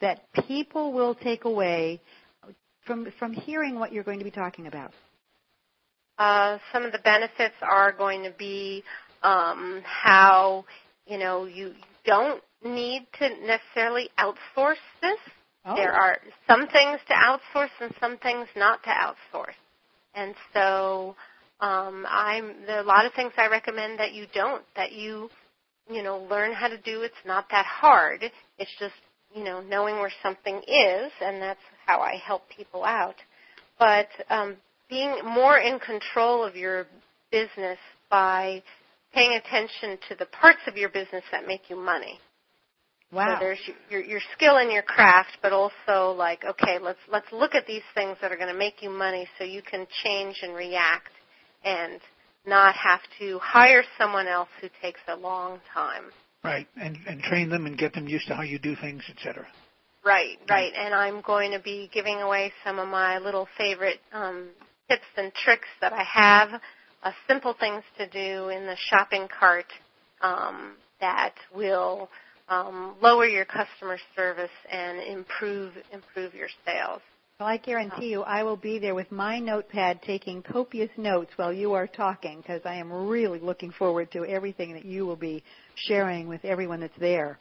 that people will take away from from hearing what you're going to be talking about? Uh, some of the benefits are going to be um, how you know you don't need to necessarily outsource this. Oh. There are some things to outsource and some things not to outsource. And so um, I'm there are a lot of things I recommend that you don't that you you know learn how to do. It's not that hard. It's just you know knowing where something is, and that's how I help people out. But um, being more in control of your business by paying attention to the parts of your business that make you money. Wow. So there's your, your, your skill and your craft, but also like, okay, let's let's look at these things that are going to make you money, so you can change and react, and not have to hire someone else who takes a long time. Right. And and train them and get them used to how you do things, etc. Right, right. And I'm going to be giving away some of my little favorite um, tips and tricks that I have, uh, simple things to do in the shopping cart um, that will um, lower your customer service and improve improve your sales. Well, I guarantee you, I will be there with my notepad taking copious notes while you are talking because I am really looking forward to everything that you will be sharing with everyone that's there.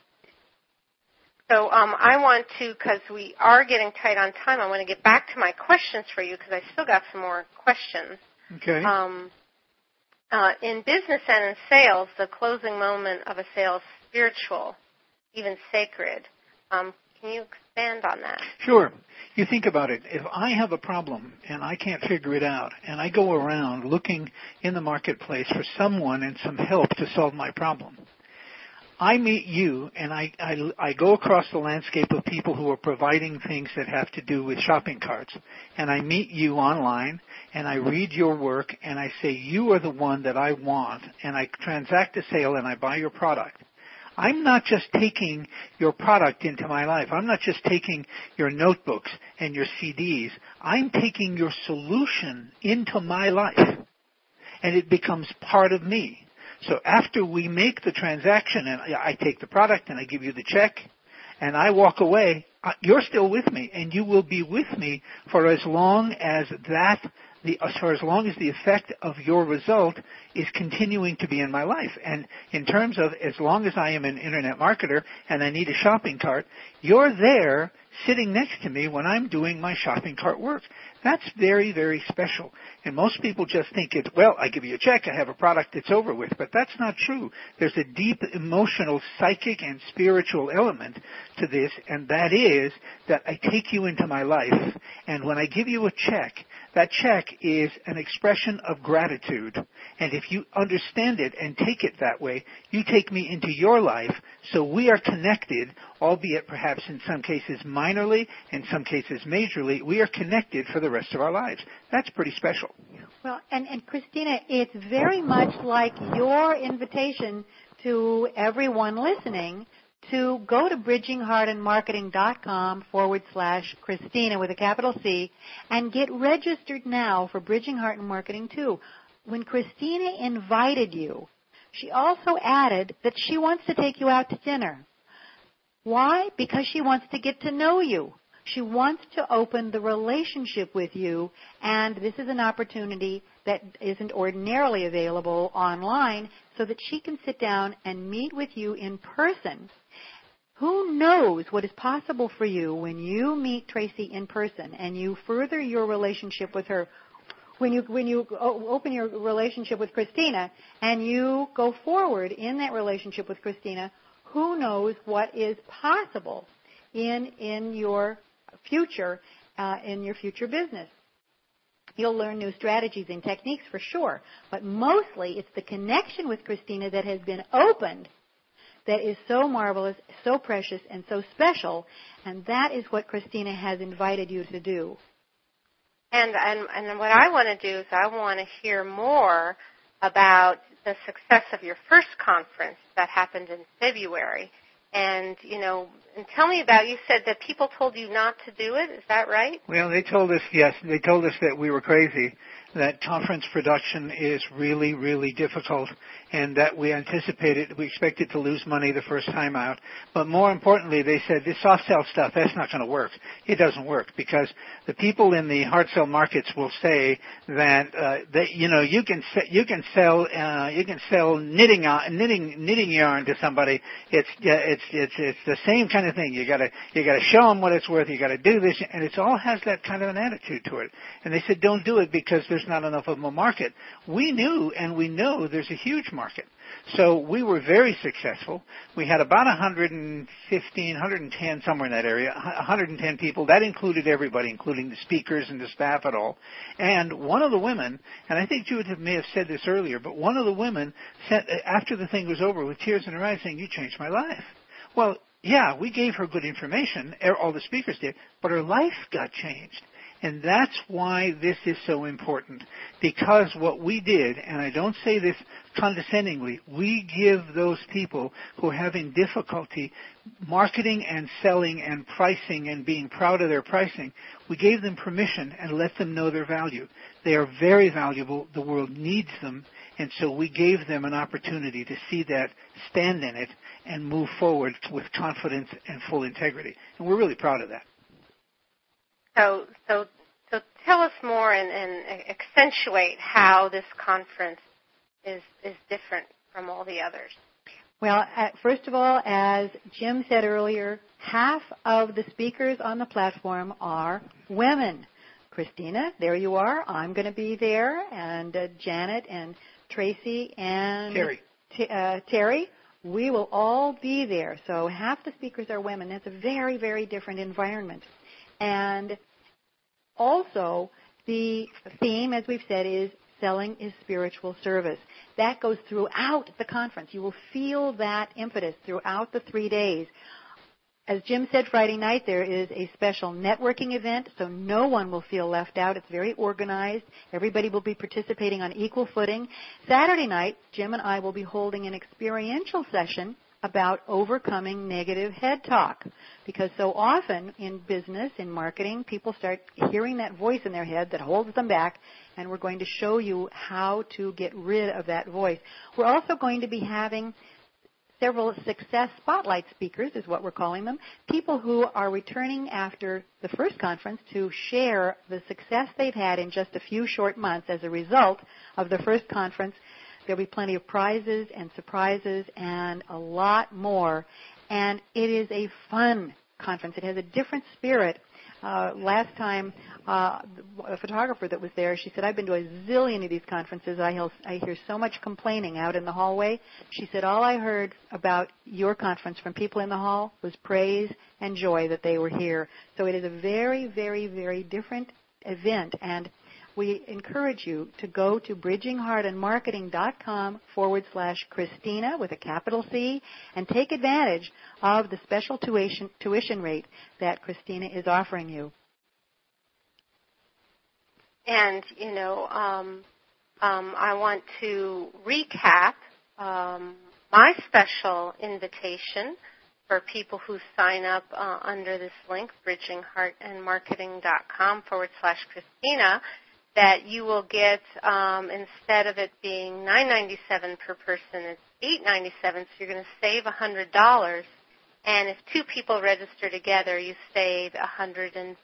So um, I want to, because we are getting tight on time, I want to get back to my questions for you because I still got some more questions. Okay. Um, uh, in business and in sales, the closing moment of a sale is spiritual, even sacred. Um, can you expand on that? Sure. You think about it. If I have a problem and I can't figure it out, and I go around looking in the marketplace for someone and some help to solve my problem, I meet you and I, I, I go across the landscape of people who are providing things that have to do with shopping carts. And I meet you online and I read your work and I say, you are the one that I want. And I transact a sale and I buy your product. I'm not just taking your product into my life. I'm not just taking your notebooks and your CDs. I'm taking your solution into my life. And it becomes part of me. So after we make the transaction and I take the product and I give you the check and I walk away, uh, you're still with me and you will be with me for as long as that the, for as long as the effect of your result is continuing to be in my life. And in terms of as long as I am an internet marketer and I need a shopping cart, you're there sitting next to me when I'm doing my shopping cart work. That's very, very special. And most people just think it's, well, I give you a check, I have a product, it's over with. But that's not true. There's a deep emotional, psychic, and spiritual element to this, and that is that I take you into my life, and when I give you a check, that check is an expression of gratitude. And if you understand it and take it that way, you take me into your life, so we are connected, albeit perhaps in some cases minorly, in some cases majorly, we are connected for the rest of our lives. That's pretty special. Well, and, and Christina, it's very much like your invitation to everyone listening to go to bridgingheartandmarketing.com forward slash Christina with a capital C and get registered now for Bridging Heart and Marketing too. When Christina invited you, she also added that she wants to take you out to dinner. Why? Because she wants to get to know you. She wants to open the relationship with you, and this is an opportunity that isn't ordinarily available online so that she can sit down and meet with you in person. Who knows what is possible for you when you meet Tracy in person and you further your relationship with her when you when you open your relationship with Christina and you go forward in that relationship with Christina, who knows what is possible in in your future uh, in your future business. You'll learn new strategies and techniques for sure, but mostly it's the connection with Christina that has been opened that is so marvelous, so precious, and so special, and that is what Christina has invited you to do. And and and what I want to do is I want to hear more about the success of your first conference that happened in February. And you know, and tell me about. You said that people told you not to do it. Is that right? Well, they told us yes. They told us that we were crazy. That conference production is really, really difficult, and that we anticipated, we expected to lose money the first time out. But more importantly, they said this soft sell stuff, that's not going to work. It doesn't work because the people in the hard sell markets will say that, uh, that you know, you can, you can sell, uh, you can sell knitting, uh, knitting, knitting yarn to somebody. It's, it's, it's, it's the same kind of thing. You gotta, you gotta show them what it's worth. You gotta do this, and it all has that kind of an attitude to it. And they said, don't do it because not enough of a market. We knew and we know there's a huge market. So we were very successful. We had about 115, 110, somewhere in that area, 110 people. That included everybody, including the speakers and the staff at all. And one of the women, and I think Judith may have said this earlier, but one of the women said, uh, after the thing was over with tears in her eyes saying, you changed my life. Well, yeah, we gave her good information, er, all the speakers did, but her life got changed. And that's why this is so important. Because what we did, and I don't say this condescendingly, we give those people who are having difficulty marketing and selling and pricing and being proud of their pricing, we gave them permission and let them know their value. They are very valuable. The world needs them. And so we gave them an opportunity to see that, stand in it, and move forward with confidence and full integrity. And we're really proud of that. So, so, so tell us more and, and accentuate how this conference is is different from all the others. Well, first of all, as Jim said earlier, half of the speakers on the platform are women. Christina, there you are. I'm going to be there, and uh, Janet and Tracy and Terry. T- uh, Terry. We will all be there. So half the speakers are women. That's a very, very different environment. And also, the theme, as we've said, is selling is spiritual service. That goes throughout the conference. You will feel that impetus throughout the three days. As Jim said Friday night, there is a special networking event, so no one will feel left out. It's very organized. Everybody will be participating on equal footing. Saturday night, Jim and I will be holding an experiential session about overcoming negative head talk. Because so often in business, in marketing, people start hearing that voice in their head that holds them back, and we're going to show you how to get rid of that voice. We're also going to be having several success spotlight speakers is what we're calling them, people who are returning after the first conference to share the success they've had in just a few short months as a result of the first conference There'll be plenty of prizes and surprises and a lot more. And it is a fun conference. It has a different spirit. Uh, last time, uh, a photographer that was there, she said, I've been to a zillion of these conferences. I hear, I hear so much complaining out in the hallway. She said, all I heard about your conference from people in the hall was praise and joy that they were here. So it is a very, very, very different event. And we encourage you to go to bridgingheartandmarketing.com forward slash Christina with a capital C and take advantage of the special tuition, tuition rate that Christina is offering you. And, you know, um, um, I want to recap um, my special invitation for people who sign up uh, under this link, bridgingheartandmarketing.com forward slash Christina that you will get um, instead of it being $9.97 per person, it's $8.97. So you're going to save $100, And if two people register together, you save $150.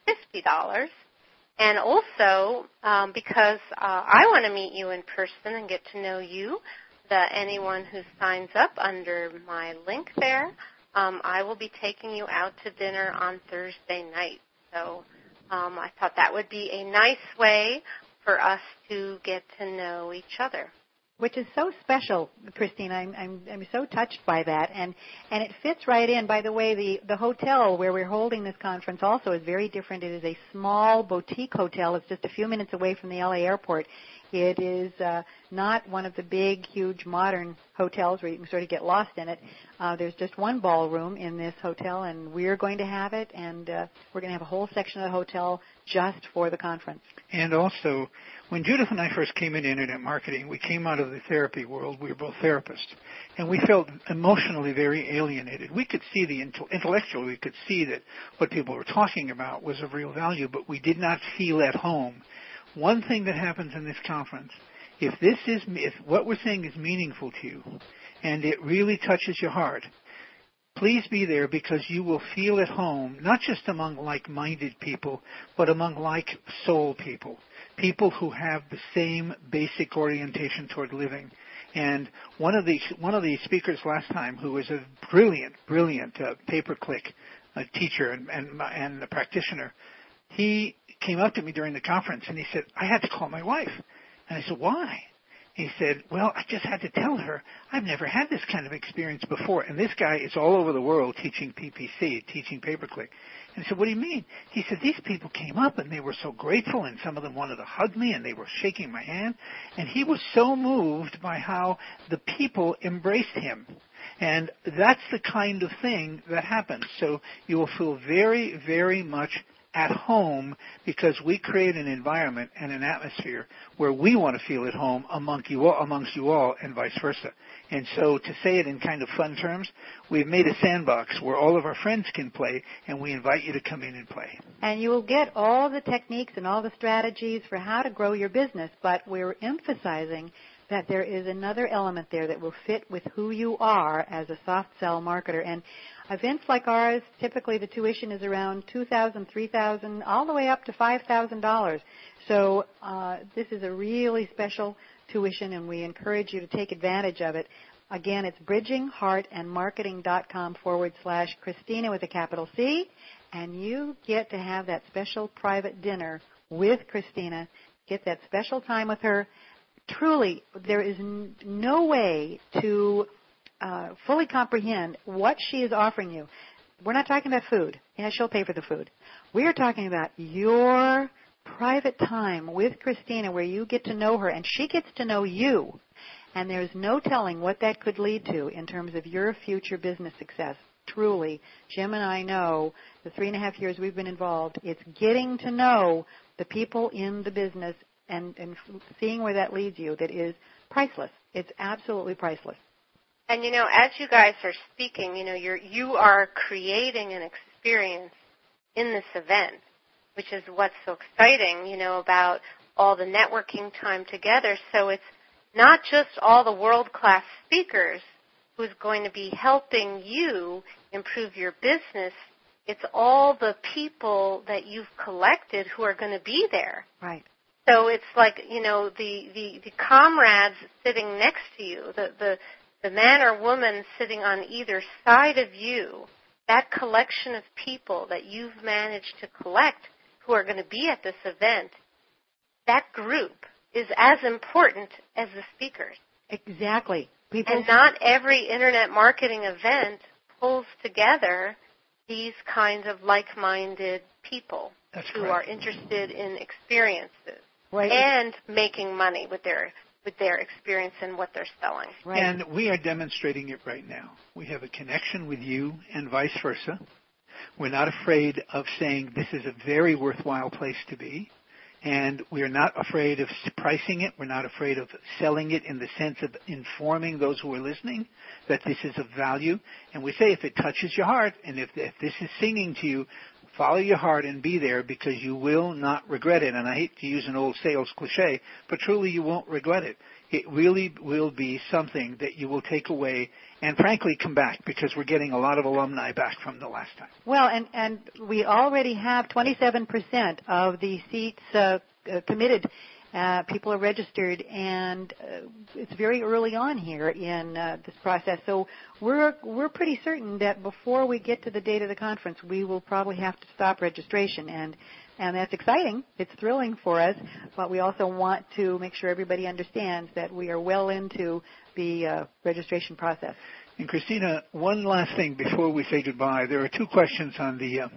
And also, um, because uh, I want to meet you in person and get to know you, that anyone who signs up under my link there, um, I will be taking you out to dinner on Thursday night. So um, I thought that would be a nice way for us to get to know each other which is so special, Christine. I'm, I'm I'm so touched by that, and and it fits right in. By the way, the the hotel where we're holding this conference also is very different. It is a small boutique hotel. It's just a few minutes away from the LA airport. It is uh, not one of the big, huge, modern hotels where you can sort of get lost in it. Uh, there's just one ballroom in this hotel, and we're going to have it, and uh, we're going to have a whole section of the hotel just for the conference. And also, when Judith and I first came into internet marketing, we came out of the therapy world. We were both therapists, and we felt emotionally very alienated. We could see the intellectually, we could see that what people were talking about was of real value, but we did not feel at home one thing that happens in this conference, if this is, if what we're saying is meaningful to you, and it really touches your heart, please be there because you will feel at home, not just among like-minded people, but among like-soul people. People who have the same basic orientation toward living. And one of the one of the speakers last time, who was a brilliant, brilliant uh, pay-per-click uh, teacher and and, and a practitioner, he came up to me during the conference and he said, I had to call my wife. And I said, why? He said, well, I just had to tell her I've never had this kind of experience before. And this guy is all over the world teaching PPC, teaching pay-per-click. And I said, what do you mean? He said, these people came up and they were so grateful and some of them wanted to hug me and they were shaking my hand. And he was so moved by how the people embraced him. And that's the kind of thing that happens. So you will feel very, very much at home because we create an environment and an atmosphere where we want to feel at home among you all, amongst you all and vice versa. And so to say it in kind of fun terms, we've made a sandbox where all of our friends can play and we invite you to come in and play. And you will get all the techniques and all the strategies for how to grow your business, but we're emphasizing that there is another element there that will fit with who you are as a soft sell marketer. And events like ours, typically the tuition is around two thousand, three thousand, all the way up to five thousand dollars. So uh, this is a really special tuition, and we encourage you to take advantage of it. Again, it's bridgingheartandmarketing.com forward slash Christina with a capital C, and you get to have that special private dinner with Christina. Get that special time with her truly, there is n- no way to uh, fully comprehend what she is offering you. We're not talking about food. Yeah, she'll pay for the food. We are talking about your private time with Christina where you get to know her and she gets to know you. And there's no telling what that could lead to in terms of your future business success. Truly, Jim and I know the three and a half years we've been involved, it's getting to know the people in the business and, and seeing where that leads you that is priceless. It's absolutely priceless. And you know, as you guys are speaking, you know, you're you are creating an experience in this event, which is what's so exciting, you know, about all the networking time together. So it's not just all the world class speakers who's going to be helping you improve your business. It's all the people that you've collected who are going to be there. Right. So it's like you know the the, the comrades sitting next to you, the the the man or woman sitting on either side of you, that collection of people that you've managed to collect who are going to be at this event, that group is as important as the speakers. Exactly. People and not every internet marketing event pulls together these kinds of like-minded people That's who correct. are interested in experiences right. and making money with their with their experience and what they're selling. Right. And we are demonstrating it right now. We have a connection with you and vice versa. We're not afraid of saying this is a very worthwhile place to be. And we're not afraid of pricing it. We're not afraid of selling it in the sense of informing those who are listening that this is of value. And we say if it touches your heart and if, if this is singing to you, Follow your heart and be there because you will not regret it. And I hate to use an old sales cliche, but truly you won't regret it. it really will be something that you will take away and frankly come back because we're getting a lot of alumni back from the last time. Well, and, and we already have 27% of the seats uh, uh, committed. Uh, people are registered, and uh, it's very early on here in uh, this process. So we're we're pretty certain that before we get to the date of the conference, we will probably have to stop registration, and and that's exciting. It's thrilling for us, but we also want to make sure everybody understands that we are well into the uh, registration process. And Christina, one last thing before we say goodbye. There are two questions on the uh,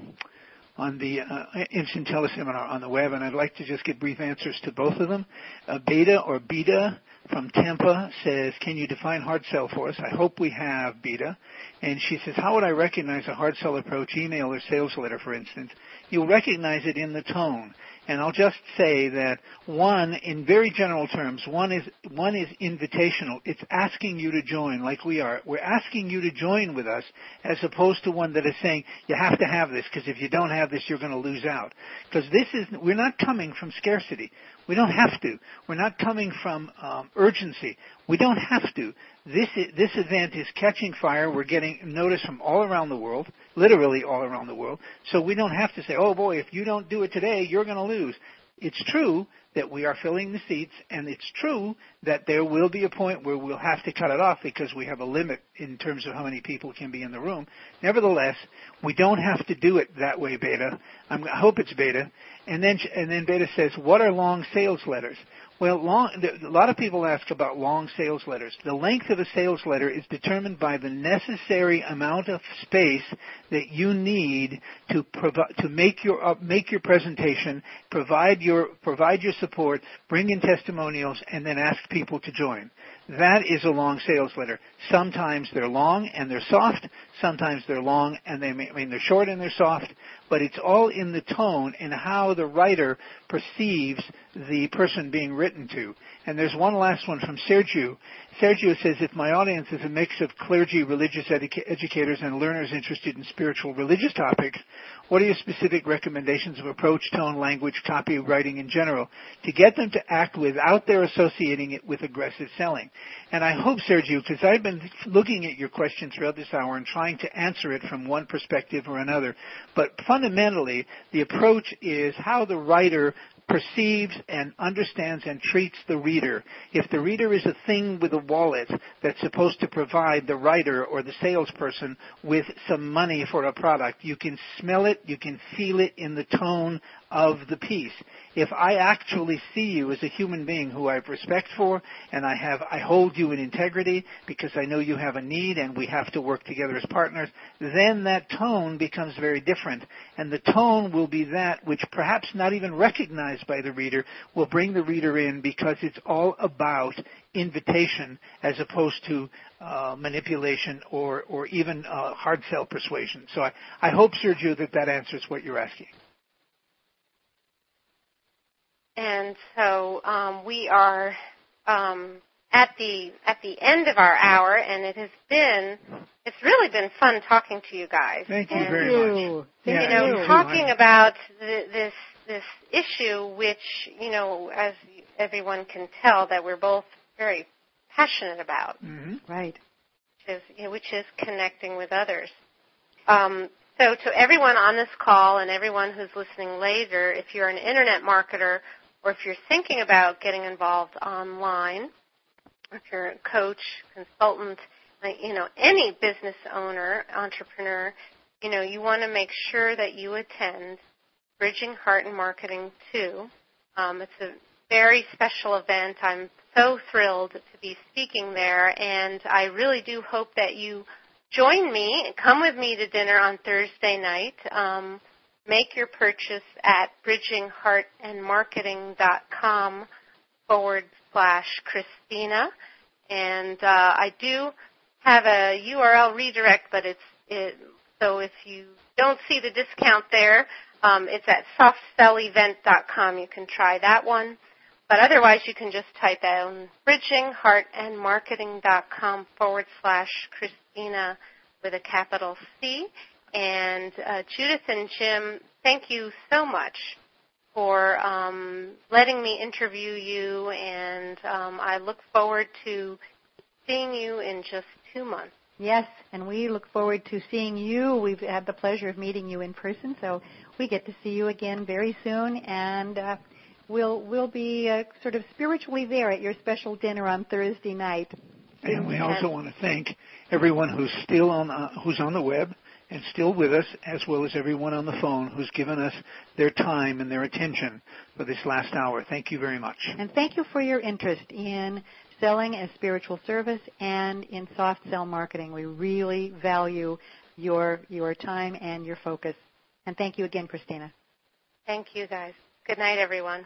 on the uh, instant teleseminar on the web, and I'd like to just get brief answers to both of them. Uh, Beta or Beta from Tampa says, "Can you define hard sell for us?" I hope we have Beta, and she says, "How would I recognize a hard sell approach, email or sales letter, for instance?" You'll recognize it in the tone. And I'll just say that one, in very general terms, one is, one is invitational. It's asking you to join like we are. We're asking you to join with us as opposed to one that is saying, you have to have this because if you don't have this, you're going to lose out. Because this is, we're not coming from scarcity. We don't have to. We're not coming from um, urgency. We don't have to. This this event is catching fire. We're getting notice from all around the world, literally all around the world. So we don't have to say, "Oh boy, if you don't do it today, you're going to lose." It's true that we are filling the seats, and it's true that there will be a point where we'll have to cut it off because we have a limit in terms of how many people can be in the room. Nevertheless, we don't have to do it that way, Beta. I'm, I hope it's Beta. And then, and then Beta says, what are long sales letters? Well, long, a lot of people ask about long sales letters. The length of a sales letter is determined by the necessary amount of space that you need to provide, to make your uh, make your presentation, provide your provide your support, bring in testimonials, and then ask people to join. That is a long sales letter. Sometimes they're long and they're soft. Sometimes they're long and they I mean they're short and they're soft. But it's all in the tone and how the writer perceives the person being written to. And there's one last one from Sergio. Sergio says, if my audience is a mix of clergy, religious educa- educators, and learners interested in spiritual religious topics, what are your specific recommendations of approach, tone, language, copywriting in general to get them to act without their associating it with aggressive selling? And I hope, Sergio, because I've been looking at your question throughout this hour and trying to answer it from one perspective or another, but fundamentally, the approach is how the writer perceives and understands and treats the reader. If the reader is a thing with a wallet that's supposed to provide the writer or the salesperson with some money for a product, you can smell it, you can feel it in the tone of the piece. If I actually see you as a human being who I have respect for and I have, I hold you in integrity because I know you have a need and we have to work together as partners, then that tone becomes very different. And the tone will be that which perhaps not even recognized by the reader will bring the reader in because it's all about invitation as opposed to uh, manipulation or, or even uh, hard sell persuasion. So I, I hope, Sergio, that that answers what you're asking. And so um, we are um, at the at the end of our hour, and it has been it's really been fun talking to you guys. Thank you and, very much. Yeah, you know, you talking about the, this this issue, which you know, as everyone can tell, that we're both very passionate about. Mm-hmm. Right. Which is you know, which is connecting with others. Um, so to everyone on this call and everyone who's listening later, if you're an internet marketer or if you're thinking about getting involved online, if you're a coach, consultant, you know, any business owner, entrepreneur, you know, you want to make sure that you attend Bridging Heart and Marketing 2. Um, it's a very special event. I'm so thrilled to be speaking there, and I really do hope that you join me. Come with me to dinner on Thursday night. Um, make your purchase at bridgingheartandmarketing.com forward slash Christina. And uh, I do have a URL redirect, but it's it, so if you don't see the discount there, um, it's at softspellevent.com. You can try that one. But otherwise, you can just type in bridgingheartandmarketing.com forward slash Christina with a capital C. And uh, Judith and Jim, thank you so much for um, letting me interview you, and um, I look forward to seeing you in just two months. Yes, and we look forward to seeing you. We've had the pleasure of meeting you in person, so we get to see you again very soon, and uh, we'll we'll be uh, sort of spiritually there at your special dinner on Thursday night. And we also want to thank everyone who's still on uh, who's on the web and still with us, as well as everyone on the phone who's given us their time and their attention for this last hour. Thank you very much. And thank you for your interest in selling as spiritual service and in soft sell marketing. We really value your your time and your focus. And thank you again, Christina. Thank you, guys. Good night, everyone.